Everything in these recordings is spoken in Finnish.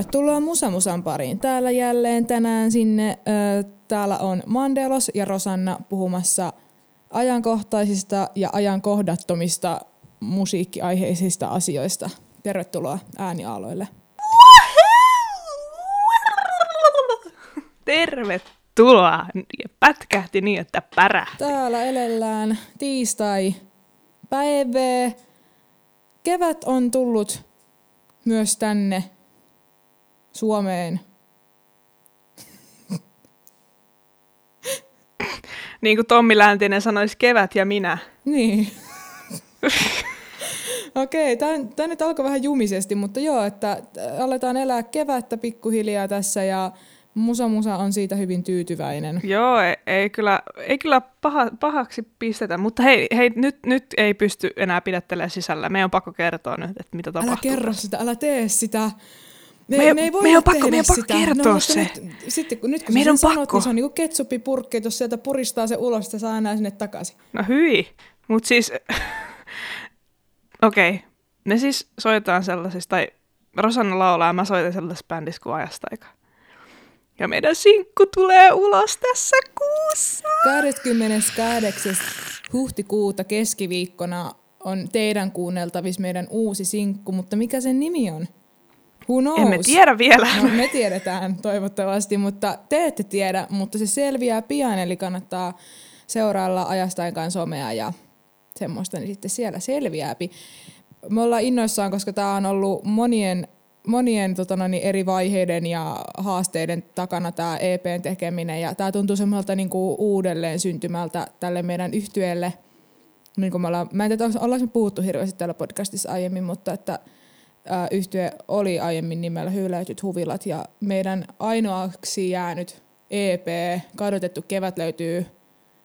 Tervetuloa Musa Musan pariin. Täällä jälleen tänään sinne. Täällä on Mandelos ja Rosanna puhumassa ajankohtaisista ja ajankohdattomista musiikkiaiheisista asioista. Tervetuloa ääniaaloille. Tervetuloa. Pätkähti niin, että pärähti. Täällä elellään tiistai päivää. Kevät on tullut myös tänne Suomeen. Niin kuin Tommi Läntinen sanoisi, kevät ja minä. Niin. Okei, okay, tämä nyt alkoi vähän jumisesti, mutta joo, että aletaan elää kevättä pikkuhiljaa tässä ja Musa Musa on siitä hyvin tyytyväinen. Joo, ei, ei kyllä, ei kyllä paha, pahaksi pistetä, mutta hei, hei nyt, nyt ei pysty enää pidättelemään sisällä. Meidän on pakko kertoa nyt, että mitä tapahtuu. Älä kerro sitä, älä tee sitä. Me, me, me ei voi me on pakko, meidän pakko kertoa no, se. Nyt, sitten kun, nyt kun meidän on sanot, pakko. niin se on niinku ketsuppipurkki, jos sieltä puristaa se ulos, että saa enää sinne takaisin. No hyi, mutta siis, okei, okay. me siis soitetaan sellaisista, tai Rosanna laulaa ja mä soitan sellaisessa bändissä kuin ajasta aikaa. Ja meidän sinkku tulee ulos tässä kuussa. 28. huhtikuuta keskiviikkona on teidän kuunneltavissa meidän uusi sinkku, mutta mikä sen nimi on? Who knows? Emme tiedä vielä. No, me tiedetään toivottavasti, mutta te ette tiedä, mutta se selviää pian, eli kannattaa seurailla ajastain somea ja semmoista, niin sitten siellä selviääpi. Me ollaan innoissaan, koska tämä on ollut monien, monien tota noin, eri vaiheiden ja haasteiden takana tämä EPn tekeminen, ja tämä tuntuu semmoiselta niinku uudelleen syntymältä tälle meidän yhtyeelle. Niin kuin me ollaan, mä en tiedä, ollaanko me puhuttu hirveästi täällä podcastissa aiemmin, mutta että yhtye oli aiemmin nimellä Hyyläytyt huvilat ja meidän ainoaksi jäänyt EP, Kadotettu kevät löytyy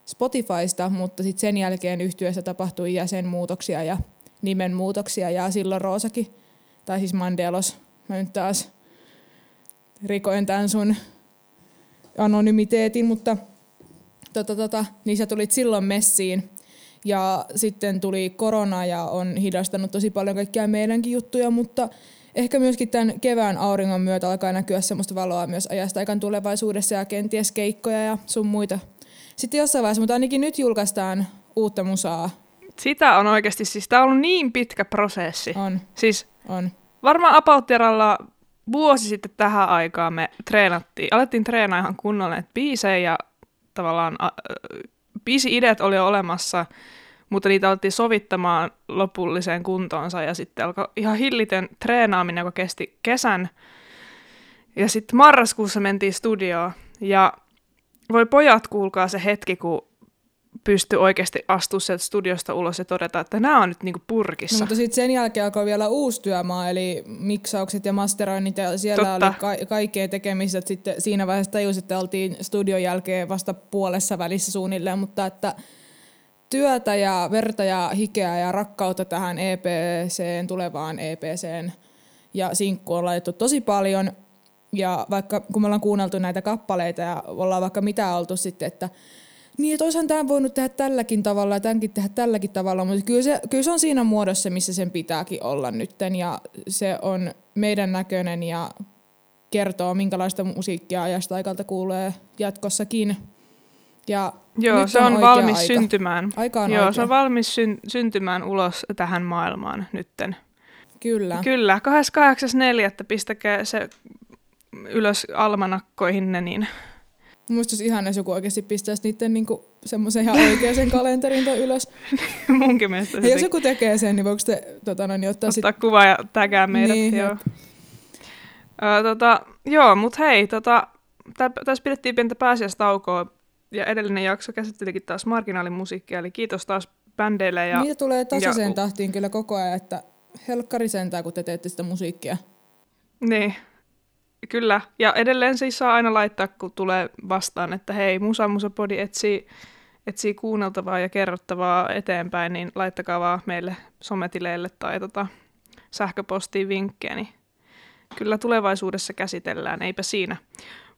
Spotifysta, mutta sitten sen jälkeen yhtyessä tapahtui jäsenmuutoksia ja nimenmuutoksia ja silloin Roosakin, tai siis Mandelos, mä nyt taas rikoin tämän sun anonymiteetin, mutta tota, tota, niin sä tulit silloin messiin ja sitten tuli korona ja on hidastanut tosi paljon kaikkia meidänkin juttuja, mutta ehkä myöskin tämän kevään auringon myötä alkaa näkyä semmoista valoa myös ajasta aikaan tulevaisuudessa ja kenties keikkoja ja sun muita. Sitten jossain vaiheessa, mutta ainakin nyt julkaistaan uutta musaa. Sitä on oikeasti, siis tämä on ollut niin pitkä prosessi. On. Siis on. Varmaan Apautteralla vuosi sitten tähän aikaan me treenattiin, alettiin treenaa ihan kunnolla että biisejä ja tavallaan äh, biisi-ideat oli jo olemassa, mutta niitä alettiin sovittamaan lopulliseen kuntoonsa ja sitten alkoi ihan hillitön treenaaminen, joka kesti kesän. Ja sitten marraskuussa mentiin studioon ja voi pojat kuulkaa se hetki, kun pystyi oikeasti astua sieltä studiosta ulos ja todeta, että nämä on nyt niinku purkissa. No, mutta sitten sen jälkeen alkoi vielä uusi työmaa, eli miksaukset ja masteroinnit, ja siellä Totta. oli ka- kaikkea tekemistä. Sitten siinä vaiheessa tajusin, että oltiin studion jälkeen vasta puolessa välissä suunnilleen, mutta että työtä ja verta ja hikeä ja rakkautta tähän EPCen, tulevaan EPCen ja sinkku on laitettu tosi paljon. Ja vaikka kun me ollaan kuunneltu näitä kappaleita ja ollaan vaikka mitä oltu sitten, että niin, että olisihan tämä voinut tehdä tälläkin tavalla ja tämänkin tehdä tälläkin tavalla, mutta kyllä se, kyllä se on siinä muodossa, missä sen pitääkin olla nytten ja se on meidän näköinen ja kertoo, minkälaista musiikkia ajasta aikalta kuulee jatkossakin. Ja Joo, se on, on valmis aika. syntymään. Aika on Joo, oikea. se on valmis syn- syntymään ulos tähän maailmaan nytten. Kyllä. Kyllä, 28.4. pistäkää se ylös almanakkoihinne, niin Musta olisi ihana, jos joku oikeasti pistäisi niiden niinku semmoisen ihan oikean kalenterin ylös. Munkin mielestä. Ja jos joku tekee sen, niin voiko te tota, no, niin ottaa, ottaa sit... kuva ja tägää meidät. Niin, joo. Ö, tota, joo, mutta hei, tota, tässä pidettiin pientä pääsiäistaukoa ja edellinen jakso käsittelikin taas marginaalimusiikkia, eli kiitos taas bändeille. Ja, Niitä tulee tasaiseen ja, tahtiin kyllä koko ajan, että helkkari sentää, kun te teette sitä musiikkia. Niin, Kyllä, ja edelleen siis saa aina laittaa, kun tulee vastaan, että hei, Musa Musapodi etsii, etsii kuunneltavaa ja kerrottavaa eteenpäin, niin laittakaa vaan meille sometileille tai tota, sähköpostiin vinkkejä, niin kyllä tulevaisuudessa käsitellään, eipä siinä.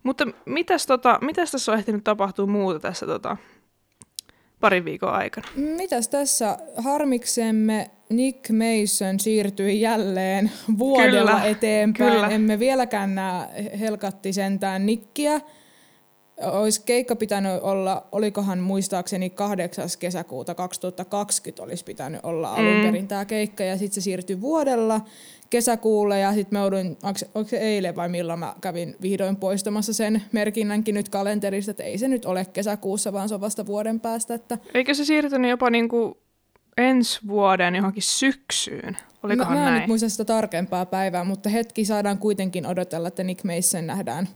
Mutta mitäs, tota, mitäs tässä on ehtinyt tapahtua muuta tässä tota, parin viikon aikana. Mitäs tässä harmiksemme Nick Mason siirtyi jälleen vuodella kyllä, eteenpäin. Kyllä. Emme vieläkään näe helkatti sentään Nikkiä. Olisi keikka pitänyt olla, olikohan muistaakseni 8. kesäkuuta 2020 olisi pitänyt olla alun mm. perin tämä keikka ja sitten se siirtyi vuodella kesäkuulle ja sitten me jouduin, onko se eilen vai milloin mä kävin vihdoin poistamassa sen merkinnänkin nyt kalenterista, että ei se nyt ole kesäkuussa, vaan se on vasta vuoden päästä. Että... Eikö se siirtynyt jopa niinku ensi vuoden johonkin syksyyn? Olikohan mä, mä en nyt muista sitä tarkempaa päivää, mutta hetki saadaan kuitenkin odotella, että Nick Mason nähdään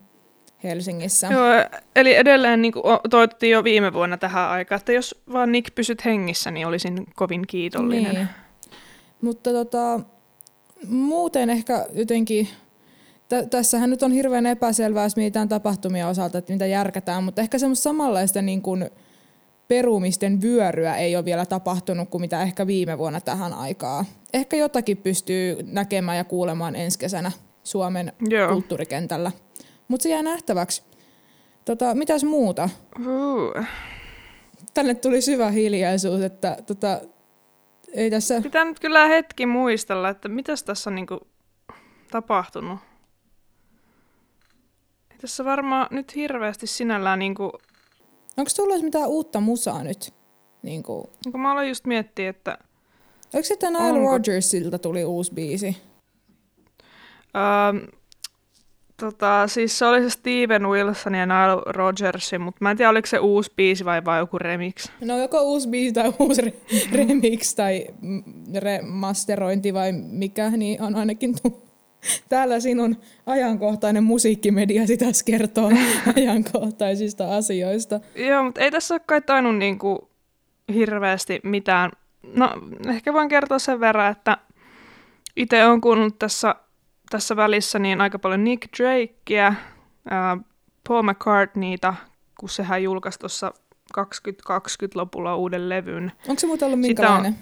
Helsingissä. Joo, eli edelleen niin kuin toivottiin jo viime vuonna tähän aikaan, että jos vaan Nick pysyt hengissä, niin olisin kovin kiitollinen. Niin. Mutta tota, muuten ehkä jotenkin, t- tässähän nyt on hirveän epäselvää, jos mietitään tapahtumia osalta, että mitä järkätään, mutta ehkä semmoista samanlaista niin kuin perumisten vyöryä ei ole vielä tapahtunut kuin mitä ehkä viime vuonna tähän aikaan. Ehkä jotakin pystyy näkemään ja kuulemaan ensi kesänä Suomen Joo. kulttuurikentällä. Mutta se jää nähtäväksi. Tota, mitäs muuta? Uh. Tänne tuli syvä hiljaisuus, että tota, ei tässä... Pitää nyt kyllä hetki muistella, että mitäs tässä on niinku tapahtunut. Ei tässä varmaan nyt hirveästi sinällään niinku... Onko tullut mitään uutta musaa nyt? Niinku... Niin mä aloin just miettiä, että... Oliko se Nile onko... Rodgersilta tuli uusi biisi? Um, Tota, siis se oli se Steven Wilson ja Nile Rodgersin, mutta mä en tiedä, oliko se uusi biisi vai vai joku remix. No joko uusi biisi tai uusi re- remix tai remasterointi vai mikä, niin on ainakin tu- täällä sinun ajankohtainen musiikkimedia sitä kertoo ajankohtaisista asioista. Joo, mutta ei tässä ole kai tainnut niinku hirveästi mitään. No, ehkä voin kertoa sen verran, että itse olen kuunnellut tässä tässä välissä niin aika paljon Nick Drakea, Paul McCartneyta, kun sehän julkaisi tuossa 2020 lopulla uuden levyn. Onko se muuten ollut minkälainen?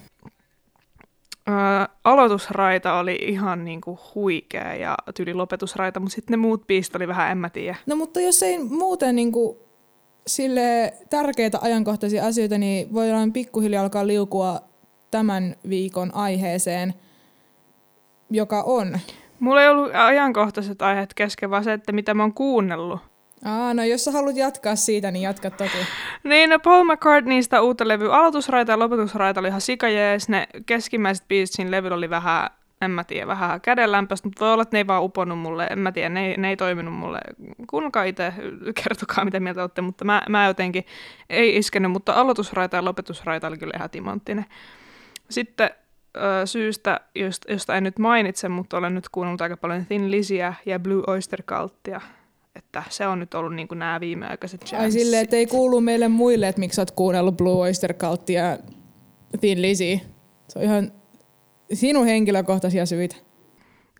On, äh, aloitusraita oli ihan niinku huikea ja tyyli lopetusraita, mutta sitten ne muut biisit oli vähän, en mä tiedä. No mutta jos ei muuten niinku sille tärkeitä ajankohtaisia asioita, niin voidaan pikkuhiljaa alkaa liukua tämän viikon aiheeseen, joka on Mulla ei ollut ajankohtaiset aiheet kesken, vaan se, että mitä mä oon kuunnellut. Aa, no jos sä haluat jatkaa siitä, niin jatka toki. niin, no Paul McCartneysta uutta levy aloitusraita ja lopetusraita oli ihan sikajees. Ne keskimmäiset biisit siinä levyllä oli vähän, en mä tiedä, vähän kädenlämpöistä, mutta voi olla, että ne ei vaan uponnut mulle, en mä tiedä, ne ei, ne ei toiminut mulle. Kuunnelkaa itse, kertokaa mitä mieltä olette, mutta mä, mä jotenkin ei iskenyt, mutta aloitusraita ja lopetusraita oli kyllä ihan timanttinen. Sitten syystä, josta en nyt mainitse, mutta olen nyt kuunnellut aika paljon Thin Lizzyä ja Blue Oyster Cultia. Että se on nyt ollut niin kuin nämä viimeaikaiset janssit. Ai silleen, että ei kuulu meille muille, että miksi olet kuunnellut Blue Oyster Cultia ja Thin Lizzy. Se on ihan sinun henkilökohtaisia syitä.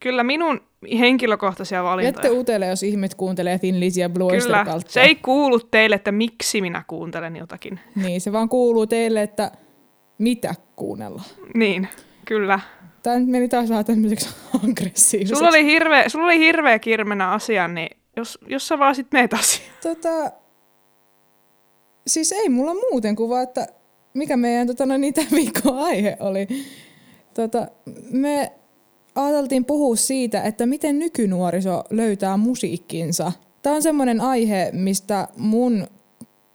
Kyllä minun henkilökohtaisia valintoja. Ette utele, jos ihmiset kuuntelee Thin Lizzy ja Blue Kyllä, Oyster Cultia. se ei kuulu teille, että miksi minä kuuntelen jotakin. Niin, se vaan kuuluu teille, että mitä kuunnella. Niin, kyllä. Tämä nyt meni taas vähän tämmöiseksi aggressiiviseksi. Sulla oli hirveä, sulla oli hirveä kirmenä asia, niin jos, jos sä vaan sit meet asiaan. Tota, siis ei mulla muuten kuva, että mikä meidän tota, no, tämän viikon aihe oli. Tota, me ajateltiin puhua siitä, että miten nykynuoriso löytää musiikkinsa. Tämä on semmoinen aihe, mistä mun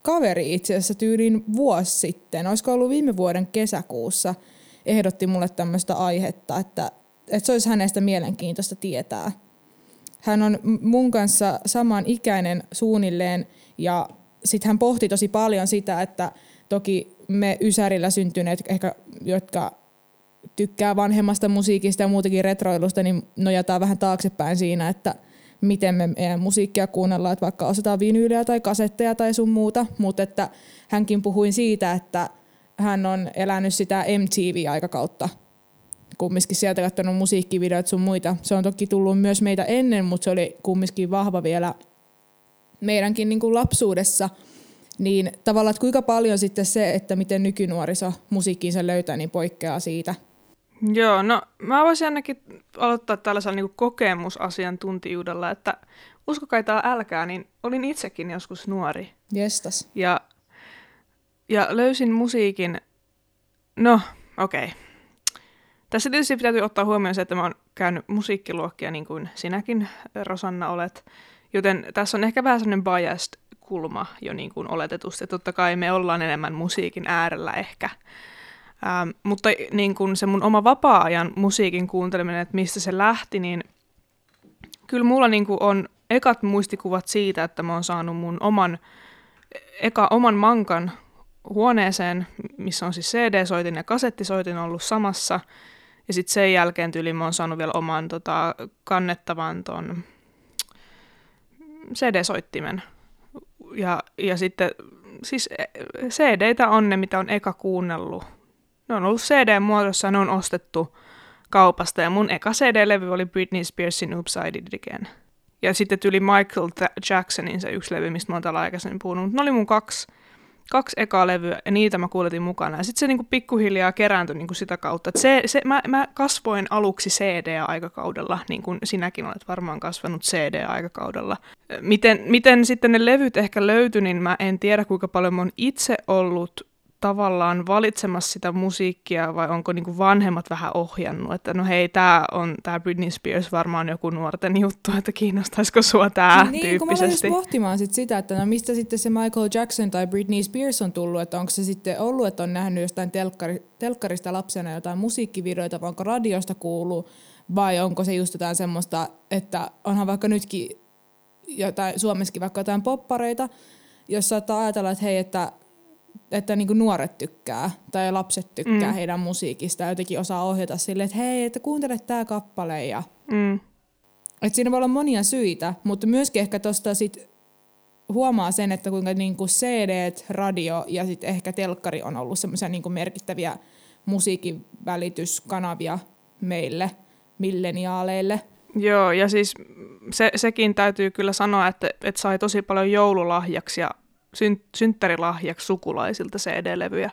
kaveri itse asiassa tyylin vuosi sitten, olisiko ollut viime vuoden kesäkuussa, ehdotti mulle tämmöistä aihetta, että, että se olisi hänestä mielenkiintoista tietää. Hän on mun kanssa saman ikäinen suunnilleen ja sitten hän pohti tosi paljon sitä, että toki me Ysärillä syntyneet, ehkä jotka tykkää vanhemmasta musiikista ja muutenkin retroilusta, niin nojataan vähän taaksepäin siinä, että – miten me meidän musiikkia kuunnellaan, että vaikka osataan vinyyliä tai kasetteja tai sun muuta, mutta että hänkin puhui siitä, että hän on elänyt sitä MTV-aikakautta, kumminkin sieltä katsonut musiikkivideot sun muita. Se on toki tullut myös meitä ennen, mutta se oli kumminkin vahva vielä meidänkin niin kuin lapsuudessa. Niin tavallaan, että kuinka paljon sitten se, että miten nykynuoriso musiikkiinsa löytää, niin poikkeaa siitä – Joo, no mä voisin ainakin aloittaa tällaisella niin kokemusasiantuntijuudella, että uskokaa tai älkää, niin olin itsekin joskus nuori. Jestas. Ja ja löysin musiikin, no okei. Okay. Tässä tietysti täytyy ottaa huomioon se, että mä oon käynyt musiikkiluokkia niin kuin sinäkin, Rosanna, olet. Joten tässä on ehkä vähän sellainen biased kulma jo niin kuin oletetusti. Totta kai me ollaan enemmän musiikin äärellä ehkä. Ähm, mutta niin kuin se mun oma vapaa-ajan musiikin kuunteleminen, että mistä se lähti, niin kyllä mulla niin on ekat muistikuvat siitä, että mä oon saanut mun oman, eka oman mankan huoneeseen, missä on siis CD-soitin ja kasettisoitin ollut samassa. Ja sitten sen jälkeen tyyli mä oon saanut vielä oman tota, kannettavan ton CD-soittimen. Ja, ja sitten siis CD-tä on ne, mitä on eka kuunnellut. Ne on ollut CD-muodossa, ne on ostettu kaupasta ja mun eka CD-levy oli Britney Spearsin Upside It Again. Ja sitten tuli Michael Jacksonin se yksi levy, mistä mä oon täällä aikaisemmin puhunut. Ne oli mun kaksi kaksi ekaa levyä ja niitä mä kuuletin mukana. Ja sitten se niinku pikkuhiljaa kerääntyi niinku sitä kautta. Se, se, mä, mä kasvoin aluksi CD-aikakaudella, niin kuin sinäkin olet varmaan kasvanut CD-aikakaudella. Miten, miten sitten ne levyt ehkä löytyi, niin mä en tiedä kuinka paljon mä oon itse ollut tavallaan valitsemassa sitä musiikkia vai onko niinku vanhemmat vähän ohjannut, että no hei, tämä on tämä Britney Spears varmaan joku nuorten juttu, että kiinnostaisiko sua tämä niin, tyyppisesti. kun mä pohtimaan sit sitä, että no mistä sitten se Michael Jackson tai Britney Spears on tullut, että onko se sitten ollut, että on nähnyt jostain telkkari, telkkarista lapsena jotain musiikkivideoita, vai onko radiosta kuullut, vai onko se just jotain semmoista, että onhan vaikka nytkin jotain, Suomessakin vaikka jotain poppareita, jos saattaa ajatella, että hei, että että niin kuin nuoret tykkää tai lapset tykkää mm. heidän musiikista ja jotenkin osaa ohjata sille, että hei, että kuuntele tämä kappale. Ja... Mm. Että siinä voi olla monia syitä, mutta myöskin ehkä tuosta sit huomaa sen, että kuinka niin kuin CD, radio ja sitten ehkä telkkari on ollut semmoisia niin merkittäviä musiikin välityskanavia meille, milleniaaleille. Joo, ja siis se, sekin täytyy kyllä sanoa, että, että sai tosi paljon joululahjaksi ja syn, synttärilahjaksi sukulaisilta CD-levyjä.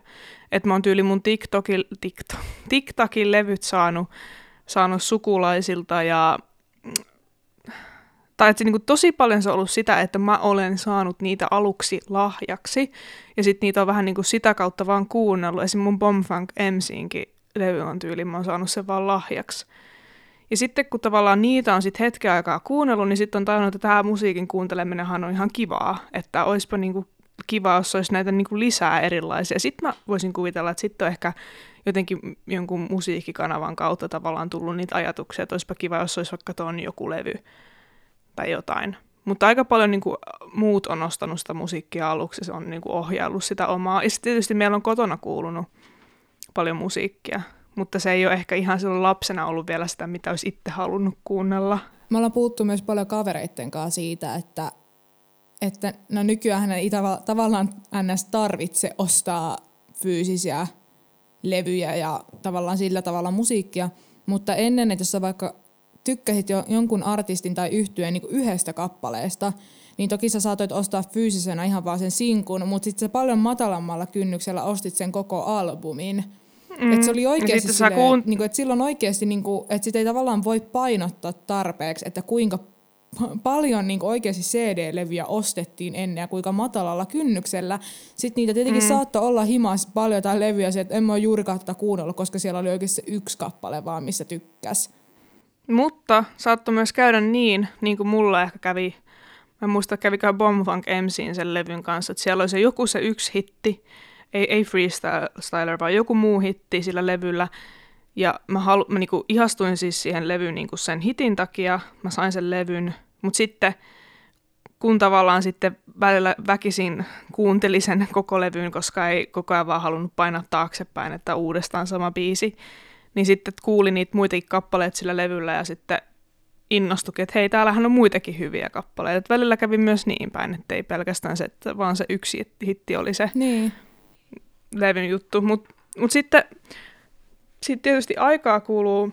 Että mä oon tyyli mun TikTokin, TikTok, TikTokin levyt saanut, saanut sukulaisilta ja tai että niinku tosi paljon se on ollut sitä, että mä olen saanut niitä aluksi lahjaksi, ja sitten niitä on vähän niinku sitä kautta vaan kuunnellut. Esimerkiksi mun Bombfunk MCinkin levy on tyyli, mä oon saanut sen vaan lahjaksi. Ja sitten kun tavallaan niitä on sitten hetken aikaa kuunnellut, niin sitten on tajunnut, että tämä musiikin kuunteleminenhan on ihan kivaa. Että olisipa niinku kiva, jos olisi näitä niinku lisää erilaisia. Sitten mä voisin kuvitella, että sitten on ehkä jotenkin jonkun musiikkikanavan kautta tavallaan tullut niitä ajatuksia, että olisipa kiva, jos olisi vaikka tuon joku levy tai jotain. Mutta aika paljon niin kuin, muut on ostanut sitä musiikkia aluksi, se on niin kuin, ohjaillut sitä omaa. Ja sitten tietysti meillä on kotona kuulunut paljon musiikkia mutta se ei ole ehkä ihan silloin lapsena ollut vielä sitä, mitä olisi itse halunnut kuunnella. Me ollaan puhuttu myös paljon kavereitten kanssa siitä, että, että no nykyään ei tav- tavallaan ns. tarvitse ostaa fyysisiä levyjä ja tavallaan sillä tavalla musiikkia, mutta ennen, että jos sä vaikka tykkäsit jo jonkun artistin tai yhtyeen niin yhdestä kappaleesta, niin toki sä saatoit ostaa fyysisenä ihan vaan sen sinkun, mutta sitten sä paljon matalammalla kynnyksellä ostit sen koko albumin. Mm. Että se oli oikeasti silleen, kuun... niin kuin, että silloin oikeasti, niin kuin, että sitä ei tavallaan voi painottaa tarpeeksi, että kuinka paljon niin oikeasti CD-levyjä ostettiin ennen ja kuinka matalalla kynnyksellä. Sitten niitä tietenkin mm. saattoi olla himas paljon tai levyjä, että en mä ole juurikaan tätä kuunnellut, koska siellä oli oikeasti se yksi kappale vaan, missä tykkäs. Mutta saattoi myös käydä niin, niin kuin mulla ehkä kävi, mä muistan kävikään Bombfunk MCin sen levyn kanssa, että siellä oli se joku se yksi hitti, ei, ei freestyler, vaan joku muu hitti sillä levyllä. Ja mä, halu, mä niinku ihastuin siis siihen levyyn niinku sen hitin takia, mä sain sen levyn, mutta sitten kun tavallaan sitten välillä väkisin kuunteli sen koko levyn, koska ei koko ajan vaan halunnut painaa taaksepäin, että uudestaan sama biisi, niin sitten kuuli niitä muitakin kappaleita sillä levyllä ja sitten innostukin, että hei, täällähän on muitakin hyviä kappaleita. Et välillä kävi myös niin päin, että ei pelkästään se, että vaan se yksi hitti oli se, niin levyn juttu. Mutta mut sitten sit tietysti aikaa kuuluu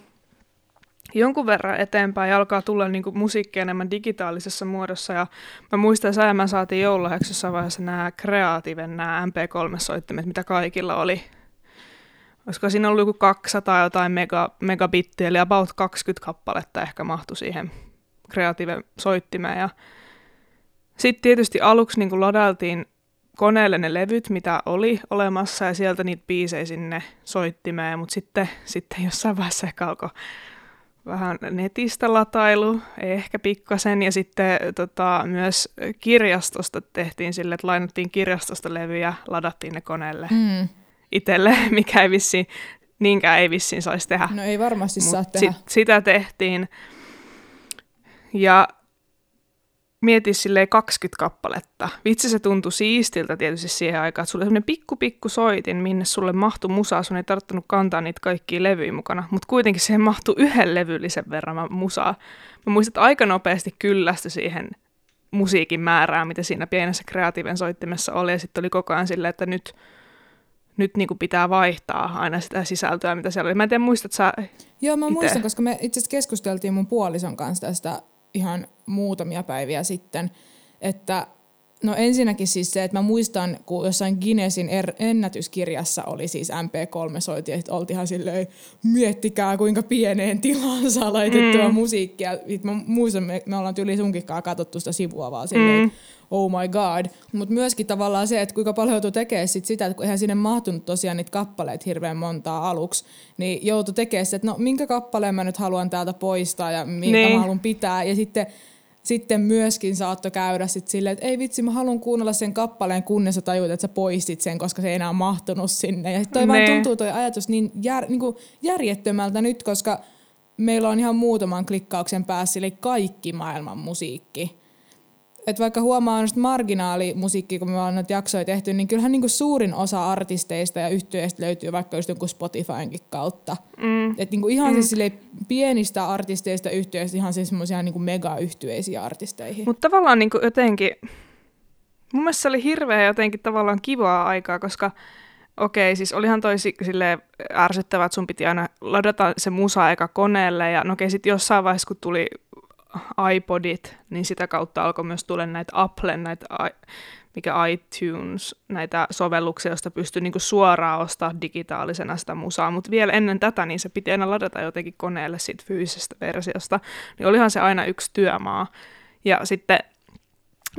jonkun verran eteenpäin ja alkaa tulla niinku musiikkia enemmän digitaalisessa muodossa. Ja mä muistan, että mä saatiin joululahjaksi jossain vaiheessa nämä kreatiiven, nämä MP3-soittimet, mitä kaikilla oli. Olisiko siinä ollut joku 200 jotain mega, megabittiä, eli about 20 kappaletta ehkä mahtui siihen kreatiiven soittimeen. Ja sitten tietysti aluksi niin ladailtiin koneelle ne levyt, mitä oli olemassa, ja sieltä niitä biisejä sinne soittimeen, mutta sitten, sitten jossain vaiheessa ehkä alkoi vähän netistä latailu, ehkä pikkasen, ja sitten tota, myös kirjastosta tehtiin sille, että lainattiin kirjastosta levyjä, ladattiin ne koneelle mm. itselle, mikä ei vissiin, niinkään ei vissiin saisi tehdä. No ei varmasti Mut saa tehdä. Sit, sitä tehtiin. Ja mieti silleen 20 kappaletta. Vitsi se tuntui siistiltä tietysti siihen aikaan, että sulla oli semmoinen pikku pikku soitin, minne sulle mahtui musaa, sun ei tarttunut kantaa niitä kaikkia levyjä mukana, mutta kuitenkin siihen mahtui yhden levyllisen verran musaa. Mä muistan, että aika nopeasti kyllästyi siihen musiikin määrään, mitä siinä pienessä kreatiiven soittimessa oli, ja sitten oli koko ajan silleen, että nyt, nyt niin kuin pitää vaihtaa aina sitä sisältöä, mitä siellä oli. Mä en tiedä, muistat sä Joo, mä ite? muistan, koska me itse asiassa keskusteltiin mun puolison kanssa tästä ihan muutamia päiviä sitten, että No ensinnäkin siis se, että mä muistan, kun jossain Guinnessin er- ennätyskirjassa oli siis MP3-soiti, että oltiinhan silleen, miettikää kuinka pieneen tilaan saa laitettua mm. musiikkia. Mä muistan, me, me ollaan tyyli sunkikkaa katsottu sitä sivua vaan silleen, mm. oh my god. Mutta myöskin tavallaan se, että kuinka paljon joutui tekemään sit sitä, että kun eihän sinne mahtunut tosiaan niitä kappaleita hirveän montaa aluksi, niin joutui tekemään se, että no minkä kappaleen mä nyt haluan täältä poistaa ja minkä niin. mä haluan pitää. Ja sitten sitten myöskin saattoi käydä sit silleen, että ei vitsi, mä haluan kuunnella sen kappaleen, kunnes sä tajuut, että sä poistit sen, koska se ei enää mahtunut sinne. Ja toi vaan tuntuu toi ajatus niin jär, niin järjettömältä nyt, koska meillä on ihan muutaman klikkauksen päässä kaikki maailman musiikki että vaikka huomaa just marginaalimusiikki, kun me ollaan näitä jaksoja tehty, niin kyllähän niinku suurin osa artisteista ja yhtyeistä löytyy vaikka just jonkun Spotifynkin kautta. Mm. Että niinku ihan mm. siis pienistä artisteista yhtyeistä ihan siis semmoisia niinku mega-yhtyeisiä artisteihin. Mutta tavallaan niinku jotenkin, mun mielestä se oli hirveä jotenkin tavallaan kivaa aikaa, koska okei, siis olihan toi sille ärsyttävää, että sun piti aina ladata se musa eka koneelle, ja no okei, sitten jossain vaiheessa, kun tuli iPodit, niin sitä kautta alkoi myös tulla näitä Applen, näitä mikä iTunes, näitä sovelluksia, joista pystyy niinku suoraan ostamaan digitaalisena sitä musaa, mutta vielä ennen tätä niin se piti aina ladata jotenkin koneelle siitä fyysisestä versiosta, niin olihan se aina yksi työmaa. Ja sitten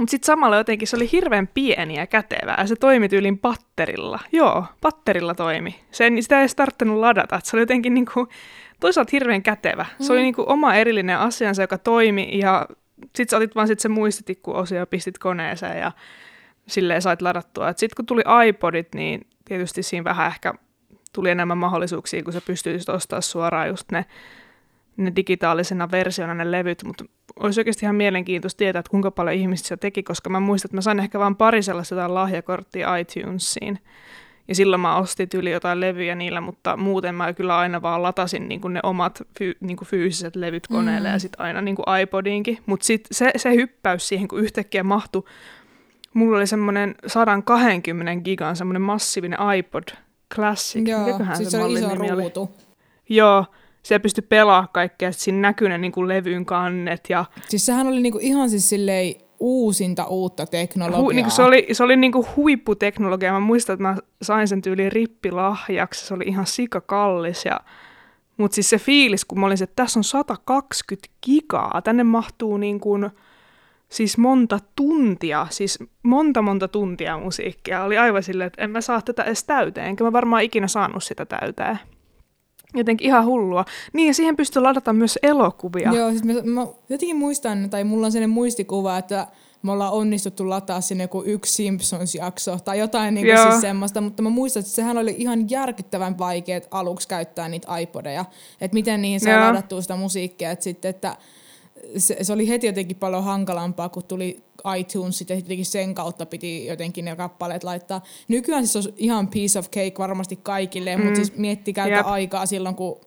mutta sitten samalla jotenkin se oli hirveän pieni ja kätevää, ja se toimi tyylin patterilla. Joo, patterilla toimi. Se, sitä ei edes tarvinnut ladata, että se oli jotenkin niinku, toisaalta hirveän kätevä. Mm. Se oli mm. niinku oma erillinen asiansa, joka toimi, ja sitten sä otit vaan sit se muistitikku-osio ja pistit koneeseen, ja silleen sait ladattua. Sitten kun tuli iPodit, niin tietysti siinä vähän ehkä tuli enemmän mahdollisuuksia, kun sä pystyisit ostamaan suoraan just ne, ne digitaalisena versiona ne levyt, mutta olisi oikeasti ihan mielenkiintoista tietää, että kuinka paljon ihmiset sitä teki, koska mä muistan, että mä sain ehkä vain pari sellaista lahjakorttia iTunesiin. Ja silloin mä ostin yli jotain levyjä niillä, mutta muuten mä kyllä aina vaan latasin niin ne omat fy, niin fyysiset levyt koneelle mm. ja sitten aina niin iPodiinkin. Mutta sitten se, se hyppäys siihen, kun yhtäkkiä mahtui, mulla oli semmoinen 120 gigan semmoinen massiivinen iPod Classic. Joo, siis se, on iso ruutu. Oli? Joo, siellä pystyi pelaamaan kaikkea, että siinä näkyi ne niin kuin levyn kannet. Ja... Siis sehän oli niin kuin ihan siis silleen uusinta uutta teknologiaa. Hu, niin kuin se oli, se oli niin kuin huipputeknologia. Mä muistan, että mä sain sen tyyliin rippilahjaksi. Se oli ihan sikakallis. Ja... Mutta siis se fiilis, kun mä olin, että tässä on 120 gigaa. Tänne mahtuu niin kuin, siis monta tuntia, siis monta monta tuntia musiikkia. Oli aivan silleen, että en mä saa tätä edes täyteen. Enkä mä varmaan ikinä saanut sitä täyteen. Jotenkin ihan hullua. Niin, ja siihen pystyy ladata myös elokuvia. Joo, siis mä, mä jotenkin muistan, tai mulla on sellainen muistikuva, että me ollaan onnistuttu lataa sinne joku yksi Simpsons-jakso tai jotain niin kuin siis semmoista, mutta mä muistan, että sehän oli ihan järkyttävän vaikea aluksi käyttää niitä iPodeja, että miten niihin saa ladattua sitä musiikkia, että sitten, että se, se oli heti jotenkin paljon hankalampaa, kun tuli iTunes, ja jotenkin sen kautta piti jotenkin ne kappaleet laittaa. Nykyään siis on ihan piece of cake varmasti kaikille, mm. mutta siis miettikää yep. aikaa silloin, kun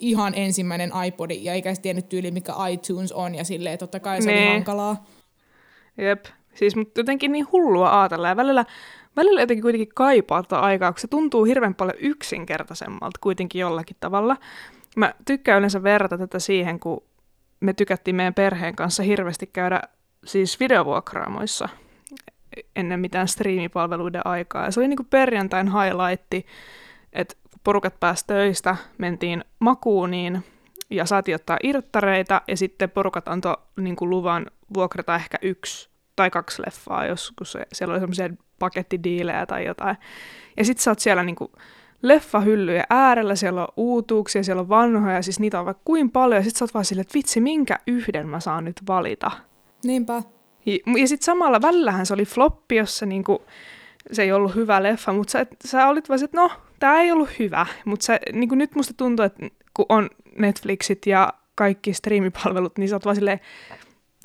ihan ensimmäinen iPodi, ja eikä tiennyt tyyli, mikä iTunes on, ja silleen totta kai se nee. oli niin. hankalaa. Jep, siis mutta jotenkin niin hullua ajatella, ja välillä, välillä jotenkin kuitenkin kaipaa tätä aikaa, kun se tuntuu hirveän paljon yksinkertaisemmalta kuitenkin jollakin tavalla. Mä tykkään yleensä verrata tätä siihen, kun me tykättiin meidän perheen kanssa hirveästi käydä siis videovuokraamoissa ennen mitään striimipalveluiden aikaa. Ja se oli niin kuin perjantain highlightti, että porukat pääsi töistä, mentiin makuuniin ja saatiin ottaa irttareita ja sitten porukat antoi niin kuin luvan vuokrata ehkä yksi tai kaksi leffaa, joskus siellä oli semmoisia pakettidiilejä tai jotain. Ja sit sä oot siellä niinku leffahyllyjen äärellä, siellä on uutuuksia, siellä on vanhoja, siis niitä on vaikka kuin paljon, ja sit sä oot vaan silleen, että vitsi, minkä yhden mä saan nyt valita. Niinpä. Ja, ja sitten samalla välillähän se oli floppi, jossa niinku, se ei ollut hyvä leffa, mutta sä, sä olit vaan että no, tämä ei ollut hyvä. Mutta niinku nyt musta tuntuu, että kun on Netflixit ja kaikki striimipalvelut, niin sä oot vaan silleen,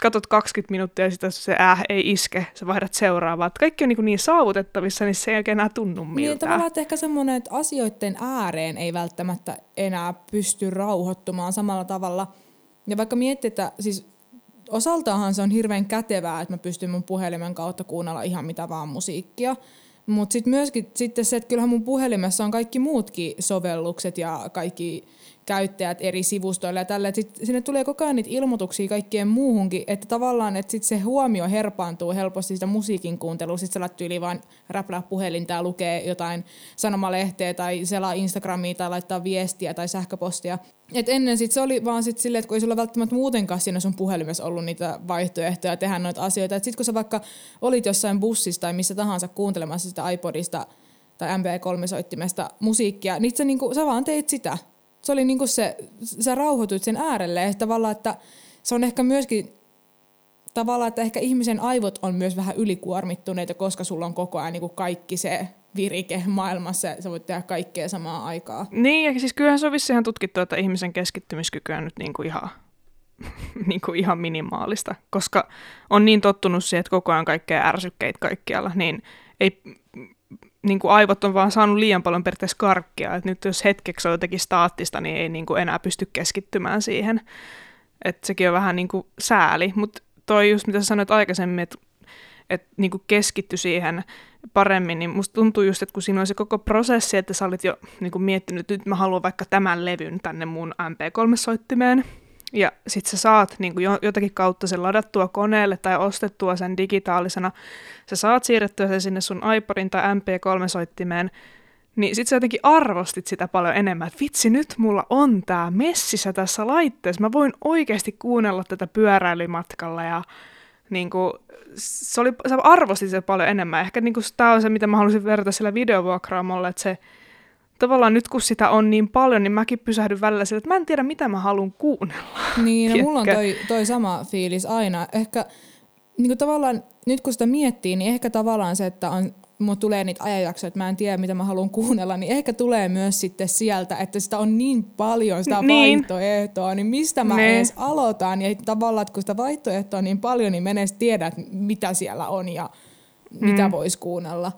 katot 20 minuuttia ja sitten se äh ei iske, sä vaihdat seuraavaa. Kaikki on niin, niin saavutettavissa, niin se ei oikein enää tunnu miltään. Niin, tavallaan, että ehkä semmoinen, että asioiden ääreen ei välttämättä enää pysty rauhoittumaan samalla tavalla. Ja vaikka miettii, että siis osaltaanhan se on hirveän kätevää, että mä pystyn mun puhelimen kautta kuunnella ihan mitä vaan musiikkia. Mutta sitten myöskin sitten se, että kyllähän mun puhelimessa on kaikki muutkin sovellukset ja kaikki käyttäjät eri sivustoilla ja tällä. Sinne tulee koko ajan niitä ilmoituksia kaikkeen muuhunkin, että tavallaan että sit se huomio herpaantuu helposti sitä musiikin kuuntelua. Sitten sä yli vaan räplää puhelinta ja lukee jotain sanomalehteä tai selaa Instagramia tai laittaa viestiä tai sähköpostia. Et ennen sit se oli vaan sit silleen, että kun ei sulla välttämättä muutenkaan siinä sun puhelimessa ollut niitä vaihtoehtoja tehdä noita asioita. Sitten kun sä vaikka olit jossain bussissa tai missä tahansa kuuntelemassa sitä iPodista tai MP3-soittimesta musiikkia, niin sä, niinku, sä vaan teit sitä se oli niinku se, sä rauhoituit sen äärelle. Että tavallaan, että se on ehkä myöskin tavallaan, että ehkä ihmisen aivot on myös vähän ylikuormittuneita, koska sulla on koko ajan niinku kaikki se virike maailmassa, sä voit tehdä kaikkea samaan aikaa. Niin, ja siis kyllähän se on ihan tutkittu, että ihmisen keskittymiskyky on nyt niinku ihan, niinku ihan minimaalista, koska on niin tottunut siihen, että koko ajan kaikkea ärsykkeitä kaikkialla, niin ei niin kuin aivot on vaan saanut liian paljon periaatteessa karkkia, että nyt jos hetkeksi on jotenkin staattista, niin ei niin kuin enää pysty keskittymään siihen. Että sekin on vähän niin kuin sääli, mutta toi just mitä sanoit aikaisemmin, että että niin kuin keskitty siihen paremmin, niin musta tuntuu just, että kun siinä on se koko prosessi, että sä olit jo niin kuin miettinyt, että nyt mä haluan vaikka tämän levyn tänne mun MP3-soittimeen, ja sit sä saat niin kuin jotakin kautta sen ladattua koneelle tai ostettua sen digitaalisena, sä saat siirrettyä sen sinne sun iPodin tai MP3-soittimeen, niin sit sä jotenkin arvostit sitä paljon enemmän, että vitsi, nyt mulla on tää messissä tässä laitteessa, mä voin oikeasti kuunnella tätä pyöräilymatkalla ja niin kuin, se oli, sä arvostit sitä paljon enemmän. Ehkä niin kuin, tää on se, mitä mä halusin verrata sillä videovuokraamolla, että se tavallaan nyt kun sitä on niin paljon, niin mäkin pysähdyn välillä sille, että mä en tiedä mitä mä haluan kuunnella. Niin, no, mulla on toi, toi sama fiilis aina. Ehkä niin kuin tavallaan, nyt kun sitä miettii, niin ehkä tavallaan se, että on, mulla tulee niitä ajanjaksoja, että mä en tiedä, mitä mä haluan kuunnella, niin ehkä tulee myös sitten sieltä, että sitä on niin paljon sitä niin. vaihtoehtoa, niin mistä mä ne. edes aloitan. Ja tavallaan, että kun sitä vaihtoehtoa on niin paljon, niin mä en edes tiedä, mitä siellä on ja mm. mitä voisi kuunnella.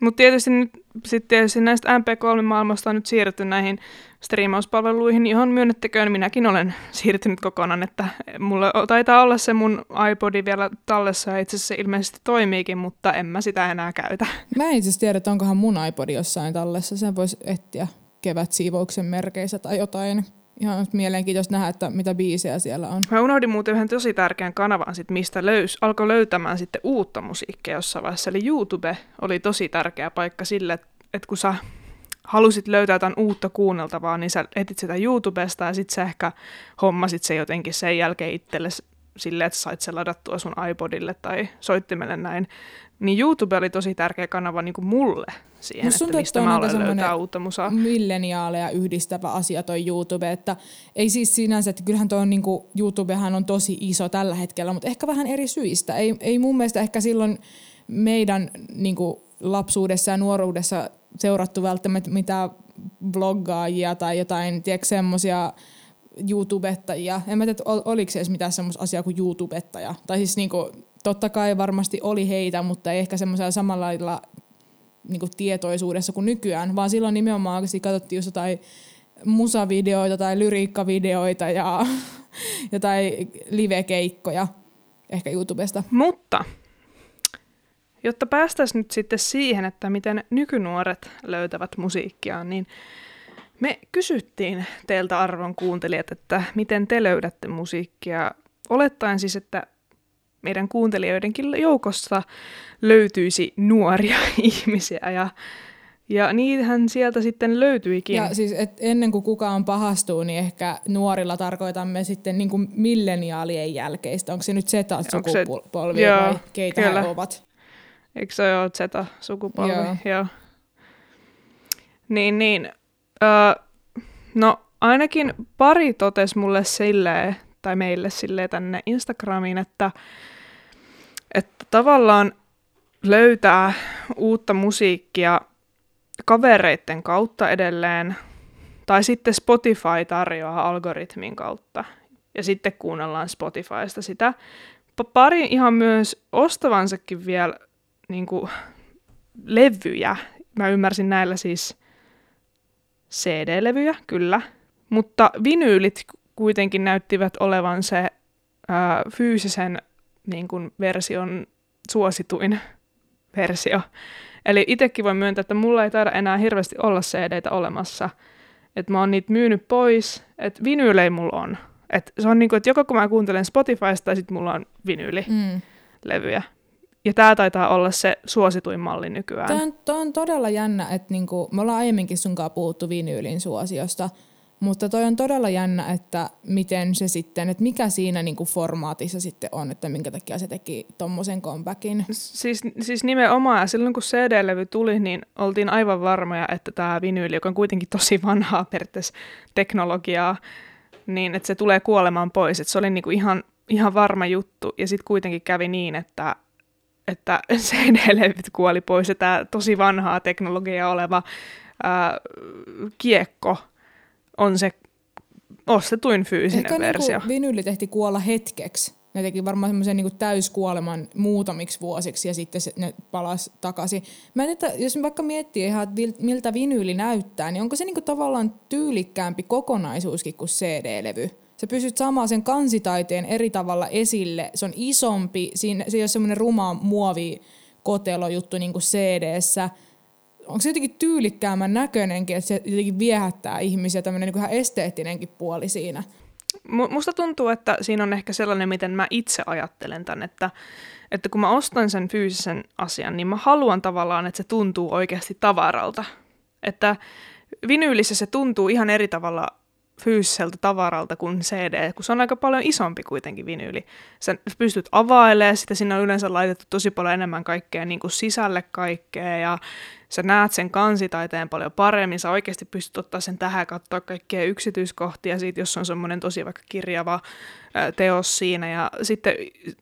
Mutta tietysti nyt sitten tietysti näistä MP3-maailmasta on nyt siirrytty näihin striimauspalveluihin, johon myönnettäköön minäkin olen siirtynyt kokonaan, että mulla taitaa olla se mun iPodi vielä tallessa ja itse asiassa se ilmeisesti toimiikin, mutta en mä sitä enää käytä. Mä en itse tiedä, että onkohan mun iPodi jossain tallessa, sen voisi etsiä kevätsiivouksen merkeissä tai jotain ihan mielenkiintoista nähdä, että mitä biisejä siellä on. Mä unohdin muuten yhden tosi tärkeän kanavan, sit, mistä löys, alkoi löytämään sitten uutta musiikkia jossain vaiheessa. Eli YouTube oli tosi tärkeä paikka sille, että, kun sä halusit löytää jotain uutta kuunneltavaa, niin sä etit sitä YouTubesta ja sitten sä ehkä hommasit se jotenkin sen jälkeen itselle silleen, että sait sen ladattua sun iPodille tai soittimelle näin. Niin YouTube oli tosi tärkeä kanava niin kuin mulle siihen, Musta että mistä mä olen löytää uutta musaa. milleniaaleja yhdistävä asia toi YouTube, että ei siis sinänsä, että kyllähän toi on niin kuin, YouTubehan on tosi iso tällä hetkellä, mutta ehkä vähän eri syistä. Ei, ei mun mielestä ehkä silloin meidän niin kuin, lapsuudessa ja nuoruudessa seurattu välttämättä mitään bloggaajia tai jotain, tiedätkö, semmoisia YouTubettajia. En mä tiedä, oliko se edes mitään semmoista asiaa kuin YouTubettaja. Tai siis niinku, totta kai varmasti oli heitä, mutta ei ehkä semmoisella samalla lailla niinku tietoisuudessa kuin nykyään, vaan silloin nimenomaan katsottiin just jotain musavideoita tai lyriikkavideoita ja jotain livekeikkoja ehkä YouTubesta. Mutta jotta päästäisiin nyt sitten siihen, että miten nykynuoret löytävät musiikkiaan, niin me kysyttiin teiltä arvon kuuntelijat, että miten te löydätte musiikkia. Olettaen siis, että meidän kuuntelijoidenkin joukossa löytyisi nuoria ihmisiä ja ja niitähän sieltä sitten löytyikin. Ja siis et ennen kuin kukaan pahastuu, niin ehkä nuorilla tarkoitamme sitten niin kuin milleniaalien jälkeistä. Onko se nyt Z-sukupolvi vai keitä kyllä. he ovat? Eikö se ole Z-sukupolvi? Joo. Joo. Niin, niin. Öö, no ainakin pari totes mulle silleen, tai meille silleen tänne Instagramiin, että tavallaan löytää uutta musiikkia kavereiden kautta edelleen, tai sitten Spotify tarjoaa algoritmin kautta, ja sitten kuunnellaan Spotifysta sitä. Pa- Pari ihan myös ostavansakin vielä niin kuin, levyjä. Mä ymmärsin näillä siis CD-levyjä, kyllä. Mutta vinyylit kuitenkin näyttivät olevan se ää, fyysisen niin kuin, version suosituin versio. Eli itsekin voin myöntää, että mulla ei taida enää hirveästi olla CD-tä olemassa. Että mä oon niitä myynyt pois, että vinyylei mulla on. Et se on niinku, että joko kun mä kuuntelen Spotifysta, tai sitten mulla on vinyylilevyjä. Mm. Ja tää taitaa olla se suosituin malli nykyään. Tämä on, toi on todella jännä, että niinku, me ollaan aiemminkin sunkaan puhuttu vinyylin suosiosta, mutta toi on todella jännä, että miten se sitten, että mikä siinä niinku formaatissa sitten on, että minkä takia se teki tommosen comebackin. Siis, siis nimenomaan, silloin kun CD-levy tuli, niin oltiin aivan varmoja, että tämä vinyyli, joka on kuitenkin tosi vanhaa periaatteessa teknologiaa, niin että se tulee kuolemaan pois. Että se oli niinku ihan, ihan varma juttu, ja sitten kuitenkin kävi niin, että, että CD-levyt kuoli pois, ja tämä tosi vanhaa teknologiaa oleva ää, kiekko on se ostetuin fyysinen Ehkä versio. niinku vinyyli tehti kuolla hetkeksi. Ne teki varmaan semmoisen niinku täyskuoleman muutamiksi vuosiksi ja sitten se, ne palasi takaisin. Mä en tiedä, jos vaikka miettii ihan, että miltä vinyyli näyttää, niin onko se niinku tavallaan tyylikkäämpi kokonaisuuskin kuin CD-levy? Sä pystyt saamaan sen kansitaiteen eri tavalla esille. Se on isompi, siinä, se ei ole semmoinen ruma muovi kotelojuttu niin kuin CD-ssä. Onko se jotenkin tyylikkäämän näköinenkin, että se jotenkin viehättää ihmisiä, tämmöinen niin ihan esteettinenkin puoli siinä? Mu- Musta tuntuu, että siinä on ehkä sellainen, miten mä itse ajattelen tämän, että, että kun mä ostan sen fyysisen asian, niin mä haluan tavallaan, että se tuntuu oikeasti tavaralta. Että vinyylissä se tuntuu ihan eri tavalla fyysiseltä tavaralta kuin CD, kun se on aika paljon isompi kuitenkin vinyyli. Sä pystyt availemaan sitä, siinä on yleensä laitettu tosi paljon enemmän kaikkea niin kuin sisälle kaikkea ja sä näet sen kansitaiteen paljon paremmin, sä oikeasti pystyt ottaa sen tähän katsoa kaikkia yksityiskohtia siitä, jos on semmoinen tosi vaikka kirjava teos siinä ja sitten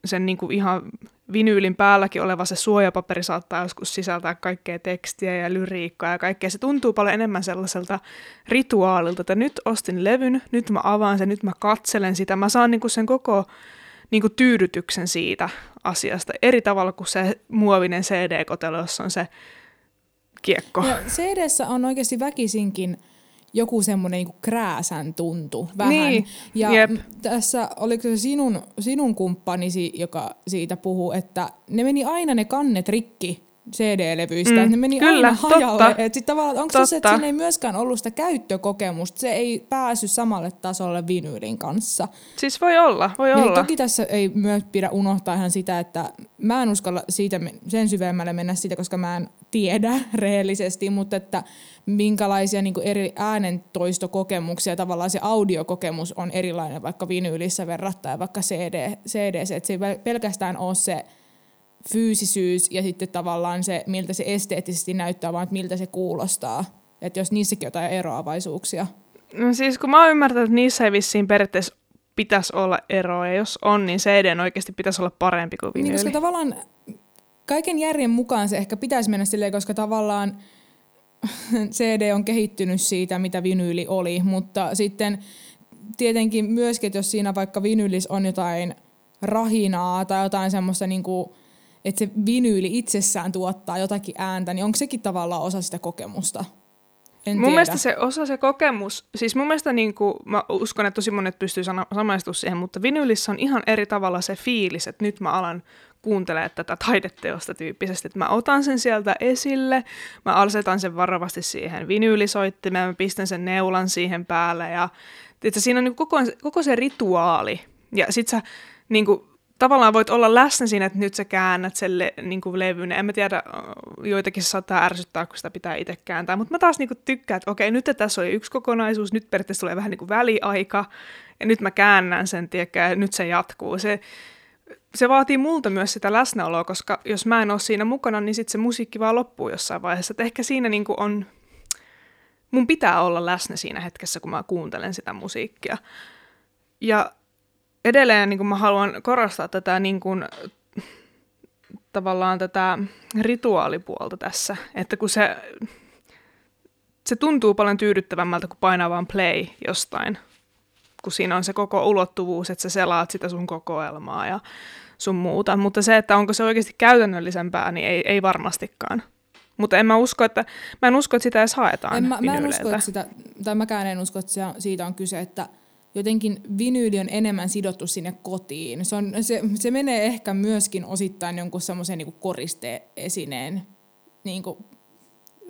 sen niin kuin ihan vinyylin päälläkin oleva se suojapaperi saattaa joskus sisältää kaikkea tekstiä ja lyriikkaa ja kaikkea. Se tuntuu paljon enemmän sellaiselta rituaalilta, että nyt ostin levyn, nyt mä avaan sen, nyt mä katselen sitä, mä saan niin kuin sen koko niin kuin tyydytyksen siitä asiasta eri tavalla kuin se muovinen CD-kotelo, jossa on se kiekko. Ja cd on oikeasti väkisinkin joku semmoinen niinku krääsän tuntu vähän. Niin, ja jep. m- tässä, oliko se sinun, sinun kumppanisi, joka siitä puhuu, että ne meni aina ne kannet rikki CD-levyistä, Mm, että ne meni kyllä, aina hajalle. totta. Et sit tavallaan, onko se se, että Totta. siinä ei myöskään ollut sitä käyttökokemusta, se ei päässyt samalle tasolle vinyylin kanssa. Siis voi olla, voi Ja olla. toki tässä ei myös pidä unohtaa ihan sitä, että mä en uskalla siitä sen syvemmälle mennä siitä, koska mä en tiedä rehellisesti, mutta että minkälaisia niin eri äänentoistokokemuksia, tavallaan se audiokokemus on erilainen vaikka vinyylissä verrattaen vaikka CD, CD että se ei pel- pelkästään ole se fyysisyys ja sitten tavallaan se, miltä se esteettisesti näyttää, vaan että miltä se kuulostaa. Että jos niissäkin jotain eroavaisuuksia. No siis kun mä oon ymmärtänyt, että niissä ei vissiin periaatteessa pitäisi olla eroa, ja jos on, niin CD oikeasti pitäisi olla parempi kuin Niin, vinyyli. koska tavallaan kaiken järjen mukaan se ehkä pitäisi mennä silleen, koska tavallaan CD on kehittynyt siitä, mitä vinyyli oli, mutta sitten tietenkin myöskin, että jos siinä vaikka vinyylis on jotain rahinaa tai jotain semmoista niinku, että se vinyyli itsessään tuottaa jotakin ääntä, niin onko sekin tavallaan osa sitä kokemusta? En mun tiedä. mielestä se osa se kokemus, siis mun mielestä niin kuin, mä uskon, että tosi monet pystyy sana- samaistumaan siihen, mutta vinylissä on ihan eri tavalla se fiilis, että nyt mä alan kuuntelemaan tätä taideteosta tyyppisesti, että mä otan sen sieltä esille, mä asetan sen varovasti siihen vinyylisoittimeen, mä pistän sen neulan siihen päälle ja että siinä on niin koko, koko se rituaali ja sit sä niin kuin, tavallaan voit olla läsnä siinä, että nyt sä käännät sen le, niin kuin levyn. En mä tiedä, joitakin saattaa ärsyttää, kun sitä pitää itse kääntää. Mutta mä taas niin kuin tykkään, että okei, nyt tässä oli yksi kokonaisuus, nyt periaatteessa tulee vähän niin kuin väliaika, ja nyt mä käännän sen, tiedätkö, ja nyt se jatkuu. Se, se vaatii multa myös sitä läsnäoloa, koska jos mä en ole siinä mukana, niin sitten se musiikki vaan loppuu jossain vaiheessa. Et ehkä siinä niinku on, mun pitää olla läsnä siinä hetkessä, kun mä kuuntelen sitä musiikkia. Ja edelleen niin mä haluan korostaa tätä niin kuin, tavallaan tätä rituaalipuolta tässä, että kun se, se tuntuu paljon tyydyttävämmältä, kuin painaa vaan play jostain, kun siinä on se koko ulottuvuus, että sä selaat sitä sun kokoelmaa ja sun muuta. Mutta se, että onko se oikeasti käytännöllisempää, niin ei, ei varmastikaan. Mutta en mä usko, että, mä en usko, että sitä edes haetaan en mä, mä en usko, että sitä, tai mäkään en usko, että siitä on kyse, että jotenkin vinyyli on enemmän sidottu sinne kotiin. Se, on, se, se menee ehkä myöskin osittain jonkun semmoisen niin koristeesineen niin kuin,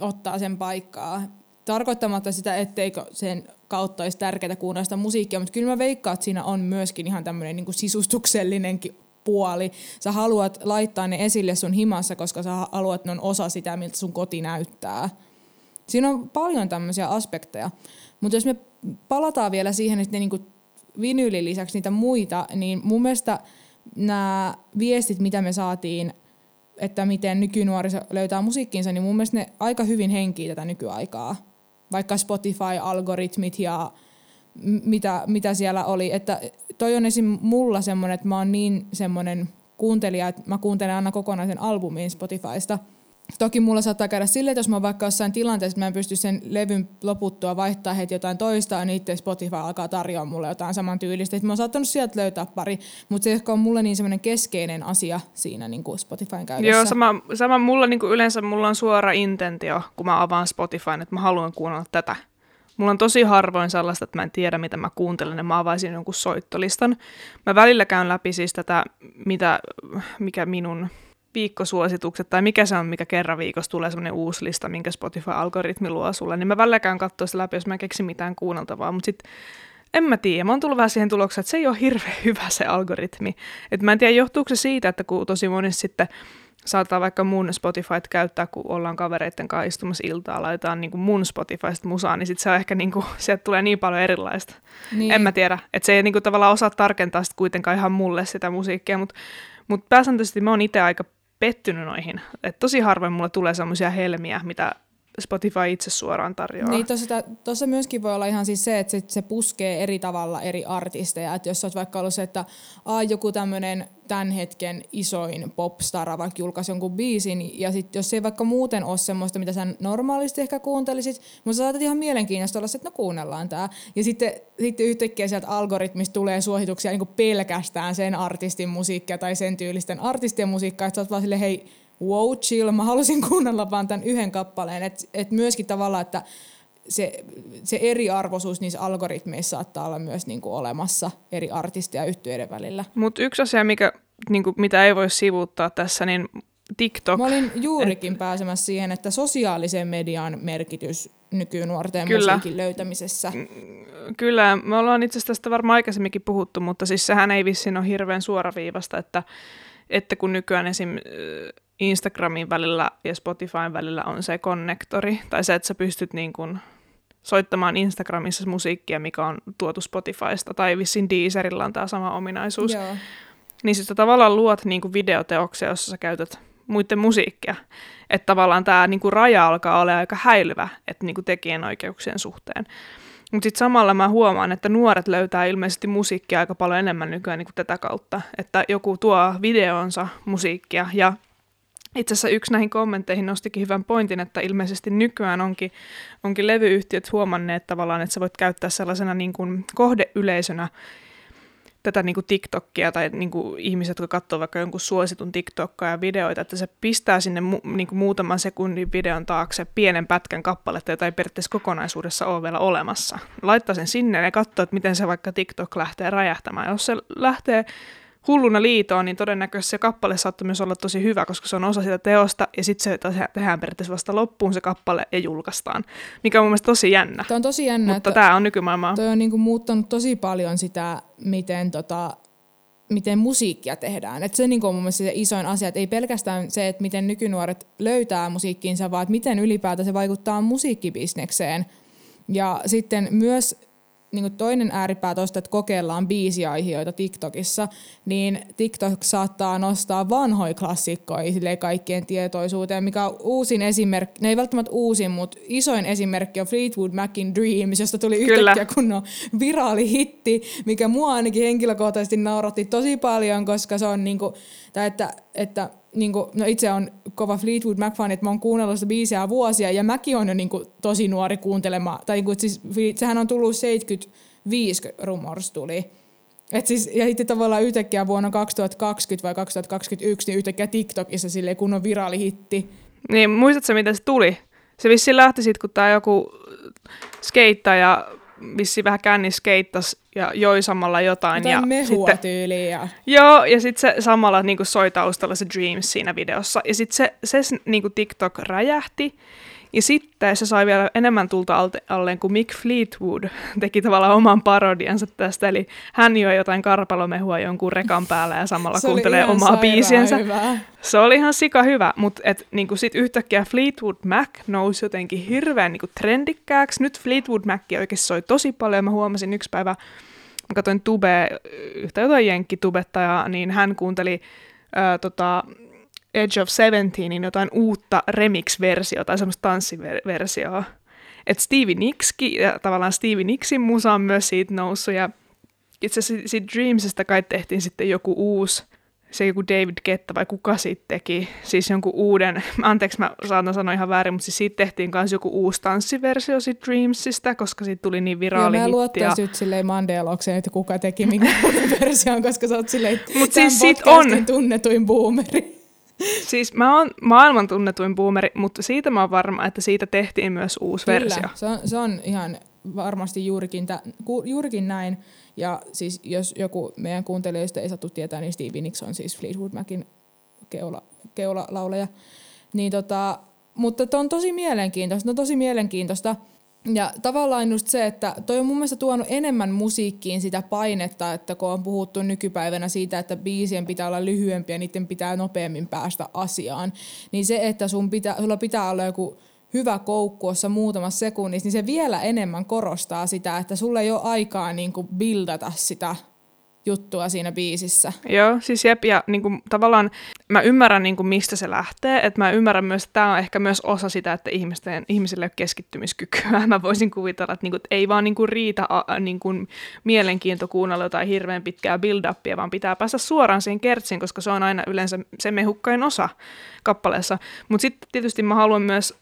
ottaa sen paikkaa. Tarkoittamatta sitä, etteikö sen kautta olisi tärkeää kuunnella sitä musiikkia, mutta kyllä mä veikkaan, että siinä on myöskin ihan tämmöinen niin sisustuksellinenkin puoli. Sä haluat laittaa ne esille sun himassa, koska sä haluat, että ne on osa sitä, miltä sun koti näyttää. Siinä on paljon tämmöisiä aspekteja. Mutta jos me palataan vielä siihen, että ne niinku vinyylin lisäksi niitä muita, niin mun mielestä nämä viestit, mitä me saatiin, että miten nykynuoriso löytää musiikkiinsa, niin mun mielestä ne aika hyvin henkii tätä nykyaikaa. Vaikka Spotify-algoritmit ja mitä, mitä siellä oli. Että toi on esim. mulla semmoinen, että mä oon niin semmoinen kuuntelija, että mä kuuntelen aina kokonaisen albumin Spotifysta – Toki mulla saattaa käydä silleen, että jos mä oon vaikka jossain tilanteessa, että mä en pysty sen levyn loputtua vaihtaa heti jotain toista, niin itse Spotify alkaa tarjoa mulle jotain samantyylistä. Että mä oon saattanut sieltä löytää pari, mutta se ehkä on mulle niin semmoinen keskeinen asia siinä niin kuin Spotifyn käytössä. Joo, sama, sama mulla niin kuin yleensä mulla on suora intentio, kun mä avaan Spotifyn, että mä haluan kuunnella tätä. Mulla on tosi harvoin sellaista, että mä en tiedä, mitä mä kuuntelen, ja mä avaisin jonkun soittolistan. Mä välillä käyn läpi siis tätä, mitä, mikä minun viikkosuositukset, tai mikä se on, mikä kerran viikossa tulee semmoinen uusi lista, minkä Spotify-algoritmi luo sulle, niin mä välillä käyn katsoa sitä läpi, jos mä keksin mitään kuunneltavaa, mutta sitten en mä tiedä. Mä oon tullut vähän siihen tulokseen, että se ei ole hirveän hyvä se algoritmi. Et mä en tiedä, johtuuko se siitä, että kun tosi monesti sitten saattaa vaikka mun Spotify käyttää, kun ollaan kavereiden kanssa istumassa iltaa, laitetaan niin kuin mun Spotifysta musaa, niin sit se on ehkä niin kuin, sieltä tulee niin paljon erilaista. Niin. En mä tiedä, että se ei niin kuin, tavallaan osaa tarkentaa sit kuitenkaan ihan mulle sitä musiikkia, mutta mut pääsääntöisesti mä oon itse aika pettynyt noihin. Et tosi harvoin mulle tulee semmoisia helmiä, mitä Spotify itse suoraan tarjoaa. Niin, tuossa myöskin voi olla ihan siis se, että se, se puskee eri tavalla eri artisteja. Että jos olet vaikka ollut se, että aa, joku tämmöinen tämän hetken isoin popstar vaikka julkaisi jonkun biisin, ja sit jos ei vaikka muuten ole semmoista, mitä sä normaalisti ehkä kuuntelisit, mutta sä saatat ihan mielenkiintoista olla se, että no kuunnellaan tää. Ja sitten, sitten yhtäkkiä sieltä algoritmista tulee suosituksia niin pelkästään sen artistin musiikkia tai sen tyylisten artistien musiikkaa, että sä oot vaan silleen, hei, wow, chill, mä halusin kuunnella vaan tämän yhden kappaleen. Että et myöskin tavallaan, että se, se eriarvoisuus niissä algoritmeissa saattaa olla myös niinku olemassa eri artisteja yhtyeiden välillä. Mutta yksi asia, mikä, niinku, mitä ei voi sivuuttaa tässä, niin TikTok. Mä olin juurikin et... pääsemässä siihen, että sosiaalisen median merkitys nykynuorten Kyllä. musiikin löytämisessä. Mm, kyllä, me ollaan itse asiassa tästä varmaan aikaisemminkin puhuttu, mutta siis sehän ei vissiin ole hirveän suoraviivasta, että, että kun nykyään esim Instagramin välillä ja Spotifyn välillä on se konnektori, tai se, että sä pystyt niin kuin soittamaan Instagramissa musiikkia, mikä on tuotu Spotifysta, tai vissiin Deezerilla on tämä sama ominaisuus. Joo. Niin sitten tavallaan luot niin kuin videoteoksia, jossa sä käytät muiden musiikkia. Että tavallaan tämä niin raja alkaa olla aika häilyvä, että niin kuin tekijänoikeuksien suhteen. Mutta sitten samalla mä huomaan, että nuoret löytää ilmeisesti musiikkia aika paljon enemmän nykyään niin kuin tätä kautta. Että joku tuo videonsa musiikkia ja itse asiassa yksi näihin kommentteihin nostikin hyvän pointin, että ilmeisesti nykyään onkin, onkin levyyhtiöt huomanneet tavallaan, että sä voit käyttää sellaisena niin kuin kohdeyleisönä tätä niin kuin TikTokia tai niin kuin ihmiset, jotka katsoo vaikka jonkun suositun TikTokkaa ja videoita, että se pistää sinne mu- niin kuin muutaman sekunnin videon taakse pienen pätkän kappaletta, jota ei periaatteessa kokonaisuudessa ole vielä olemassa. Laittaa sen sinne ja katsoo, että miten se vaikka TikTok lähtee räjähtämään. Jos se lähtee hulluna liitoon, niin todennäköisesti se kappale saattaa myös olla tosi hyvä, koska se on osa sitä teosta, ja sitten se tehdään periaatteessa vasta loppuun se kappale ja julkaistaan, mikä on mun mielestä tosi jännä. Tämä on tosi jännä. Mutta tämä on nykymaailmaa. Toi on niinku muuttanut tosi paljon sitä, miten tota, miten musiikkia tehdään. Et se niinku on mun mielestä se isoin asia, että ei pelkästään se, että miten nykynuoret löytää musiikkiinsa, vaan että miten ylipäätään se vaikuttaa musiikkibisnekseen. Ja sitten myös niin toinen ääripää tuosta, että kokeillaan biisiaiheita TikTokissa, niin TikTok saattaa nostaa vanhoja klassikkoja kaikkien tietoisuuteen, mikä on uusin esimerkki, ne ei välttämättä uusin, mutta isoin esimerkki on Fleetwood Macin Dreams, josta tuli Kyllä. yhtäkkiä kunnon viraali hitti, mikä mua ainakin henkilökohtaisesti nauratti tosi paljon, koska se on niinku, tai että, että niinku, no itse on kova Fleetwood Mac-fani, että mä oon kuunnellut sitä biisiä vuosia, ja mäkin on jo niinku tosi nuori kuuntelemaan, tai niinku, siis, sehän on tullut 75 Rumors tuli. Et siis, ja sitten tavallaan yhtäkkiä vuonna 2020 vai 2021, niin yhtäkkiä TikTokissa silleen kunnon viraalihitti. Niin, muistatko miten se tuli? Se vissi lähti sitten, kun tämä joku skeittaja vissi vähän kännis skeittas ja joi samalla jotain. Jotain ja mehua sitten, tyyliin. Ja... Joo, ja sitten se samalla niin kuin soi taustalla se Dreams siinä videossa. Ja sitten se, se niin kuin TikTok räjähti. Ja sitten se sai vielä enemmän tulta alleen, kun Mick Fleetwood teki tavallaan oman parodiansa tästä. Eli hän joi jotain karpalomehua jonkun rekan päällä ja samalla se kuuntelee omaa biisiensä. Hyvä. Se oli ihan sika hyvä, mutta niin sitten yhtäkkiä Fleetwood Mac nousi jotenkin hirveän niin trendikkääksi. Nyt Fleetwood Mac oikeasti soi tosi paljon. Mä huomasin yksi päivä, mä katsoin Tube, yhtä jotain jenkkitubettajaa, niin hän kuunteli ää, tota, Edge of Seventeenin jotain uutta remix-versiota tai semmoista tanssiversioa. Että Stevie Nicksi, ja tavallaan Stevie Nicksin musa on myös siitä noussut, ja itse asiassa siitä Dreamsista kai tehtiin sitten joku uusi, se joku David Ketta vai kuka siitä teki, siis jonkun uuden, anteeksi mä saatan sanoa ihan väärin, mutta siis siitä tehtiin myös joku uusi tanssiversio siitä Dreamsista, koska siitä tuli niin viraali Joo, mä luottaisin nyt silleen Mandalokseen, että kuka teki minkä version, koska sä oot silleen Mut siis sit on. tunnetuin boomeri. Siis mä oon maailman tunnetuin boomeri, mutta siitä mä oon varma, että siitä tehtiin myös uusi Kyllä, versio. Se on, se on ihan varmasti juurikin, tä, ku, juurikin näin. Ja siis jos joku meidän kuuntelijoista ei sattu tietää, niin Stevie Nicks on siis Fleetwood Macin keula, keulalaulaja. Niin tota, mutta on tosi mielenkiintoista, on tosi mielenkiintoista. Ja tavallaan just se, että toi on mun mielestä tuonut enemmän musiikkiin sitä painetta, että kun on puhuttu nykypäivänä siitä, että biisien pitää olla lyhyempiä, niiden pitää nopeammin päästä asiaan, niin se, että sun pitää, sulla pitää olla joku hyvä koukkuossa muutamassa sekunnissa, niin se vielä enemmän korostaa sitä, että sulla ei ole aikaa niin kuin buildata sitä juttua siinä biisissä. Joo, siis jep, ja niin kuin, tavallaan mä ymmärrän, niin kuin, mistä se lähtee, että mä ymmärrän myös, että tämä on ehkä myös osa sitä, että ihmisten, ihmisille ei ole keskittymiskykyä. Mä voisin kuvitella, että, niin kuin, että ei vaan niin kuin, riitä a, niin kuin, mielenkiinto kuunnella jotain hirveän pitkää build-upia, vaan pitää päästä suoraan siihen kertsiin, koska se on aina yleensä se mehukkain osa kappaleessa. Mutta sitten tietysti mä haluan myös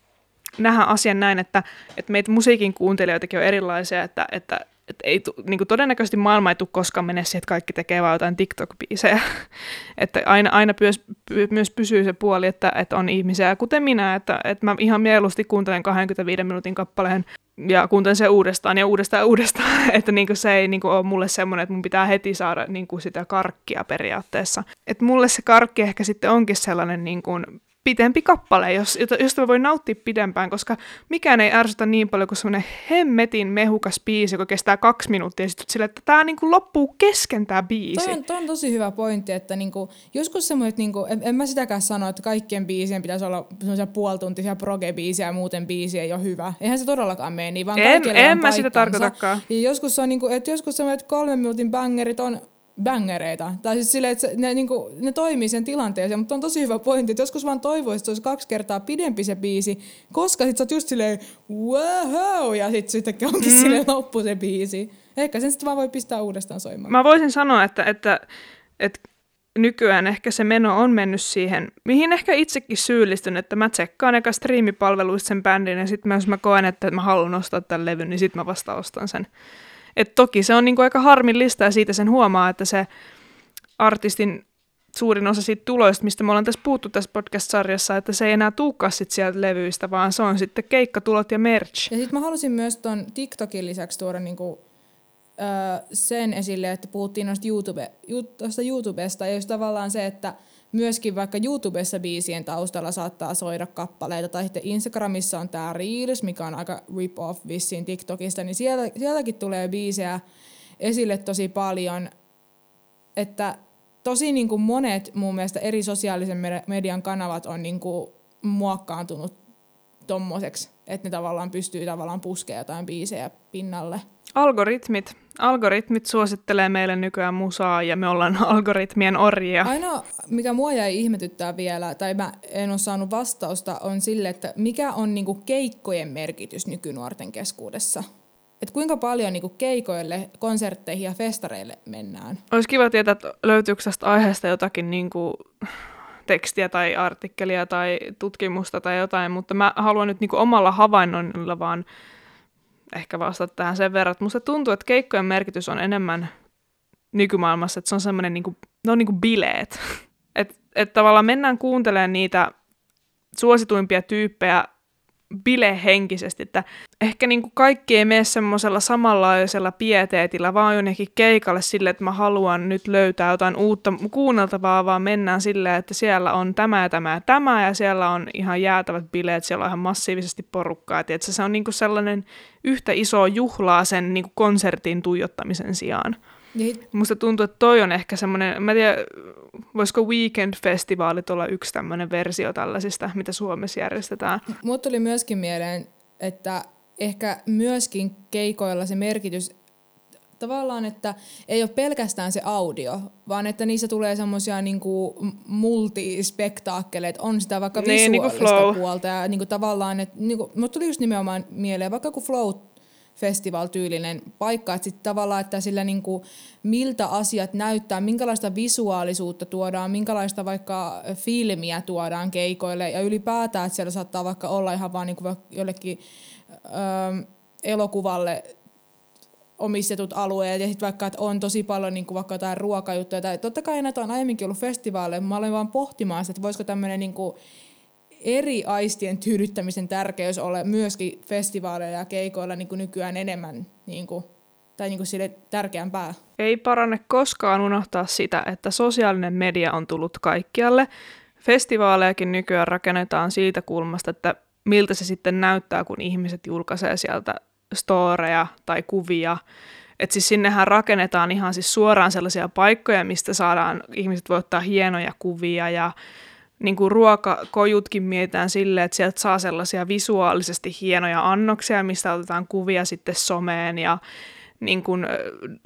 nähdä asian näin, että, että meitä musiikin kuuntelijoitakin on erilaisia, että, että et ei, niin kuin todennäköisesti maailma ei tule koskaan mene siihen, että kaikki tekee vain jotain TikTok-biisejä. että aina, aina myös, myös pysyy se puoli, että, että on ihmisiä, kuten minä, että, että mä ihan mieluusti kuuntelen 25 minuutin kappaleen ja kuuntelen sen uudestaan ja uudestaan ja uudestaan. että niin kuin se ei niin kuin ole mulle semmoinen, että mun pitää heti saada niin kuin sitä karkkia periaatteessa. Että mulle se karkki ehkä sitten onkin sellainen niin kuin pitempi kappale, jos, josta voi nauttia pidempään, koska mikään ei ärsytä niin paljon kuin semmoinen hemmetin mehukas biisi, joka kestää kaksi minuuttia, ja sitten sille, että tämä niinku loppuu kesken tämä biisi. Toi on, toi on tosi hyvä pointti, että niinku, joskus semmoiset, niinku, en, en mä sitäkään sano, että kaikkien biisien pitäisi olla semmoisia puolituntisia proge-biisiä, ja muuten biisi ei ole hyvä. Eihän se todellakaan mene niin, vaan en, en mä sitä tarkoitakaan. Ja joskus on, niinku, että joskus semmoiset kolmen minuutin bangerit on bangereita. Tai siis silleen, että ne, niin kuin, ne toimii sen tilanteeseen, mutta on tosi hyvä pointti, että joskus vaan toivoisi, että se olisi kaksi kertaa pidempi se biisi, koska sit sä oot just silleen, wow, ja sit sitten onkin mm. silleen loppu se biisi. Ehkä sen sitten vaan voi pistää uudestaan soimaan. Mä voisin sanoa, että, että, että nykyään ehkä se meno on mennyt siihen, mihin ehkä itsekin syyllistyn, että mä tsekkaan eka striimipalveluista sen bändin, ja sitten jos mä koen, että mä haluan ostaa tämän levyn, niin sitten mä vasta ostan sen. Et toki se on niinku aika harmillista ja siitä sen huomaa, että se artistin suurin osa siitä tuloista, mistä me ollaan tässä puhuttu tässä podcast-sarjassa, että se ei enää tuukaan sit sieltä levyistä, vaan se on sitten keikkatulot ja merch. Ja sitten mä halusin myös tuon TikTokin lisäksi tuoda niinku, öö, sen esille, että puhuttiin noista YouTube, YouTubesta, ja just tavallaan se, että myöskin vaikka YouTubessa biisien taustalla saattaa soida kappaleita, tai sitten Instagramissa on tämä Reels, mikä on aika rip-off vissiin TikTokista, niin siellä, sieltäkin tulee biisejä esille tosi paljon, että tosi niin kuin monet mun mielestä eri sosiaalisen median kanavat on niin kuin muokkaantunut tommoseksi, että ne tavallaan pystyy tavallaan puskemaan jotain biisejä pinnalle. Algoritmit. Algoritmit suosittelee meille nykyään musaa ja me ollaan algoritmien orjia. Ainoa, mikä mua jäi ihmetyttää vielä, tai mä en ole saanut vastausta, on sille, että mikä on niinku keikkojen merkitys nykynuorten keskuudessa? Et kuinka paljon niinku keikoille, konsertteihin ja festareille mennään? Olisi kiva tietää, että löytyykö tästä aiheesta jotakin niinku tekstiä tai artikkelia tai tutkimusta tai jotain, mutta mä haluan nyt niinku omalla havainnoinnilla vaan ehkä vastata tähän sen verran, että musta tuntuu, että keikkojen merkitys on enemmän nykymaailmassa, että se on semmoinen, niinku, ne on niinku bileet. Että et tavallaan mennään kuuntelemaan niitä suosituimpia tyyppejä bilehenkisesti, että ehkä niin kuin kaikki ei mene semmoisella samanlaisella pieteetillä, vaan jonnekin keikalle sille, että mä haluan nyt löytää jotain uutta kuunneltavaa, vaan mennään silleen, että siellä on tämä ja tämä ja tämä, ja siellä on ihan jäätävät bileet, siellä on ihan massiivisesti porukkaa, että se on niin kuin sellainen yhtä iso juhlaa sen niin kuin konsertin tuijottamisen sijaan. Niin. Musta tuntuu, että toi on ehkä semmoinen, mä en tiedä, voisiko Weekend-festivaalit olla yksi tämmöinen versio tällaisista, mitä Suomessa järjestetään. Muut tuli myöskin mieleen, että ehkä myöskin keikoilla se merkitys tavallaan, että ei ole pelkästään se audio, vaan että niissä tulee semmoisia niinku multispektaakkeleita, on sitä vaikka niin, niinku visuaalista niin puolta ja niinku tavallaan, että niinku, mutta tuli just nimenomaan mieleen, vaikka kun flow festival-tyylinen paikka, että sitten tavallaan, että sillä niin kuin, miltä asiat näyttää, minkälaista visuaalisuutta tuodaan, minkälaista vaikka filmiä tuodaan keikoille ja ylipäätään, että siellä saattaa vaikka olla ihan vaan niin jollekin ö, elokuvalle omistetut alueet ja sitten vaikka, että on tosi paljon niin vaikka jotain ruokajuttuja. Tai totta kai näitä on aiemminkin ollut festivaaleja, mä olen vaan pohtimaan sitä, että voisiko tämmöinen niin eri aistien tyydyttämisen tärkeys ole myöskin festivaaleilla ja keikoilla niin kuin nykyään enemmän niin kuin, tai niin kuin sille tärkeämpää. Ei parane koskaan unohtaa sitä, että sosiaalinen media on tullut kaikkialle. Festivaalejakin nykyään rakennetaan siitä kulmasta, että miltä se sitten näyttää, kun ihmiset julkaisee sieltä storeja tai kuvia. Että siis sinnehän rakennetaan ihan siis suoraan sellaisia paikkoja, mistä saadaan, ihmiset voi ottaa hienoja kuvia ja niin kuin ruokakojutkin mietitään silleen, että sieltä saa sellaisia visuaalisesti hienoja annoksia, mistä otetaan kuvia sitten someen ja niin kuin,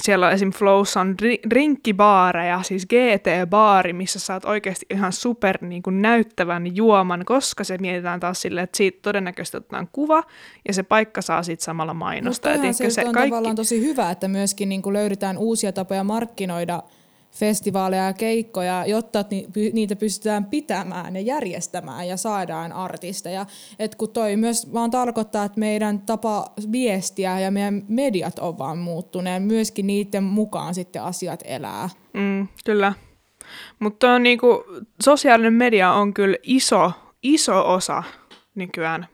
siellä esim. Flowssa on drinkkibaareja, siis GT-baari, missä saat oikeasti ihan super niin kuin näyttävän juoman, koska se mietitään taas silleen, että siitä todennäköisesti otetaan kuva ja se paikka saa siitä samalla mainosta. Mutta se, se on kaikki... tavallaan tosi hyvä, että myöskin niin kuin löydetään uusia tapoja markkinoida – festivaaleja ja keikkoja, jotta niitä pystytään pitämään ja järjestämään ja saadaan artisteja. Et kun toi myös vaan tarkoittaa, että meidän tapa viestiä ja meidän mediat on vaan muuttuneet, myöskin niiden mukaan sitten asiat elää. Mm, kyllä. Mutta niinku, sosiaalinen media on kyllä iso, iso osa nykyään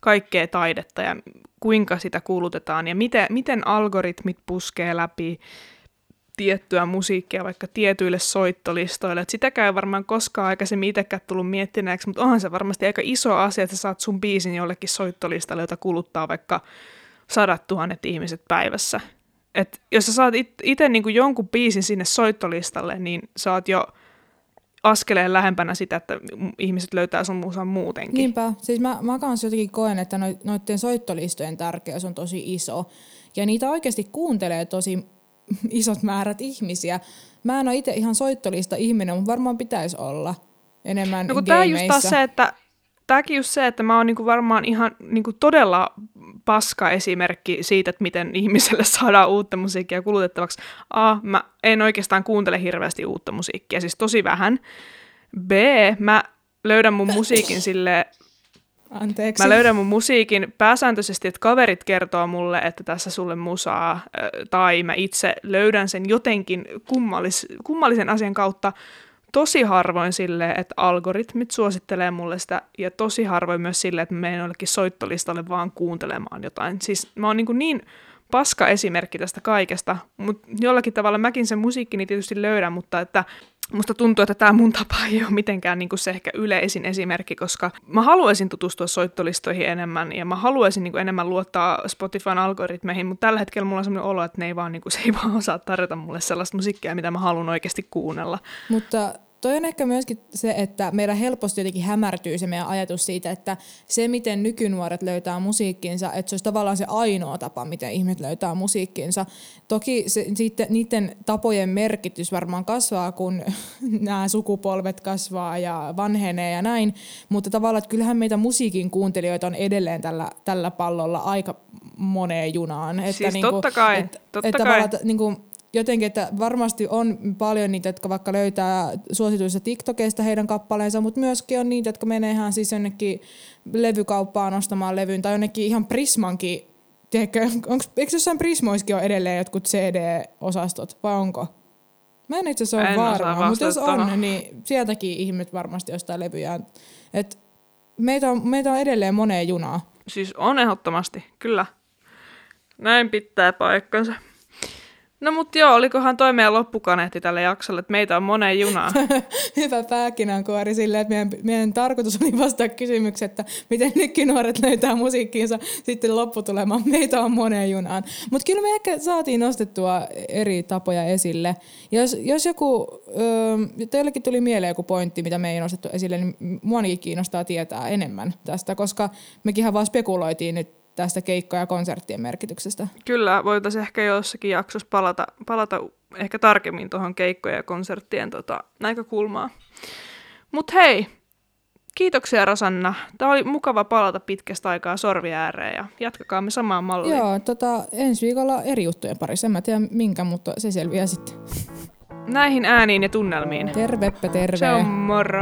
kaikkea taidetta ja kuinka sitä kuulutetaan ja miten, miten algoritmit puskee läpi tiettyä musiikkia vaikka tietyille soittolistoille. Et sitäkään ei varmaan koskaan aikaisemmin itsekään tullut miettineeksi, mutta onhan se varmasti aika iso asia, että sä saat sun biisin jollekin soittolistalle, jota kuluttaa vaikka sadat tuhannet ihmiset päivässä. Et jos sä saat itse niinku jonkun biisin sinne soittolistalle, niin sä oot jo askeleen lähempänä sitä, että ihmiset löytää sun musan muutenkin. Niinpä. Siis mä, mä kanssa jotenkin koen, että noiden soittolistojen tärkeys on tosi iso. Ja niitä oikeasti kuuntelee tosi isot määrät ihmisiä. Mä en ole itse ihan soittolista ihminen, mutta varmaan pitäisi olla enemmän No kun tää just taas se, että Tämäkin just se, että mä oon niinku varmaan ihan niinku todella paska esimerkki siitä, että miten ihmiselle saadaan uutta musiikkia kulutettavaksi. A, mä en oikeastaan kuuntele hirveästi uutta musiikkia, siis tosi vähän. B, mä löydän mun musiikin sille Anteeksi. Mä löydän mun musiikin pääsääntöisesti, että kaverit kertoo mulle, että tässä sulle musaa, tai mä itse löydän sen jotenkin kummallis, kummallisen asian kautta. Tosi harvoin sille, että algoritmit suosittelee mulle sitä, ja tosi harvoin myös sille, että mä menen jollekin soittolistalle vaan kuuntelemaan jotain. Siis mä oon niin, niin paska esimerkki tästä kaikesta, mutta jollakin tavalla mäkin sen musiikkini tietysti löydän, mutta että Musta tuntuu, että tämä mun tapa ei ole mitenkään niin kuin se ehkä yleisin esimerkki, koska mä haluaisin tutustua soittolistoihin enemmän ja mä haluaisin niin kuin enemmän luottaa Spotifyn algoritmeihin, mutta tällä hetkellä mulla on sellainen olo, että ne ei vaan, niin kuin, se ei vaan osaa tarjota mulle sellaista musiikkia, mitä mä haluan oikeasti kuunnella. Mutta toi on ehkä myöskin se, että meillä helposti jotenkin hämärtyy se meidän ajatus siitä, että se miten nykynuoret löytää musiikkinsa, että se olisi tavallaan se ainoa tapa, miten ihmiset löytää musiikkinsa. Toki se, sitten, niiden tapojen merkitys varmaan kasvaa, kun nämä sukupolvet kasvaa ja vanhenee ja näin, mutta tavallaan, että kyllähän meitä musiikin kuuntelijoita on edelleen tällä, tällä pallolla aika moneen junaan. Siis että niinku, totta kai, et, totta että kai. tavallaan, että niinku, jotenkin, että varmasti on paljon niitä, jotka vaikka löytää suosituista TikTokeista heidän kappaleensa, mutta myöskin on niitä, jotka menee ihan siis jonnekin levykauppaan ostamaan levyn tai jonnekin ihan Prismankin, tiedätkö, onks, eikö jossain Prismoiskin ole edelleen jotkut CD-osastot vai onko? Mä en itse asiassa ole varma, mutta jos on, niin sieltäkin ihmiset varmasti ostaa levyjä. Et meitä, on, meitä on edelleen moneen junaan. Siis on ehdottomasti, kyllä. Näin pitää paikkansa. No mut joo, olikohan toi meidän loppukaneetti tälle jaksolle, että meitä on moneen junaan. hyvä pääkinänkuori silleen, että meidän, meidän tarkoitus oli vastata kysymykseen, että miten nykynuoret löytää musiikkiinsa sitten lopputulemaan. Meitä on moneen junaan. Mutta kyllä me ehkä saatiin nostettua eri tapoja esille. Jos, jos joku, ö, teillekin tuli mieleen joku pointti, mitä me ei nostettu esille, niin muanikin kiinnostaa tietää enemmän tästä, koska mekin vaan spekuloitiin nyt tästä keikka- ja konserttien merkityksestä. Kyllä, voitaisiin ehkä jossakin jaksossa palata, palata ehkä tarkemmin tuohon keikkojen ja konserttien tota, näkökulmaan. Mutta hei, kiitoksia Rosanna. Tämä oli mukava palata pitkästä aikaa sorvi ääreen ja jatkakaamme samaan malliin. Joo, tota, ensi viikolla eri juttujen parissa. En mä tiedä minkä, mutta se selviää sitten. Näihin ääniin ja tunnelmiin. Terveppä terve. Se on moro.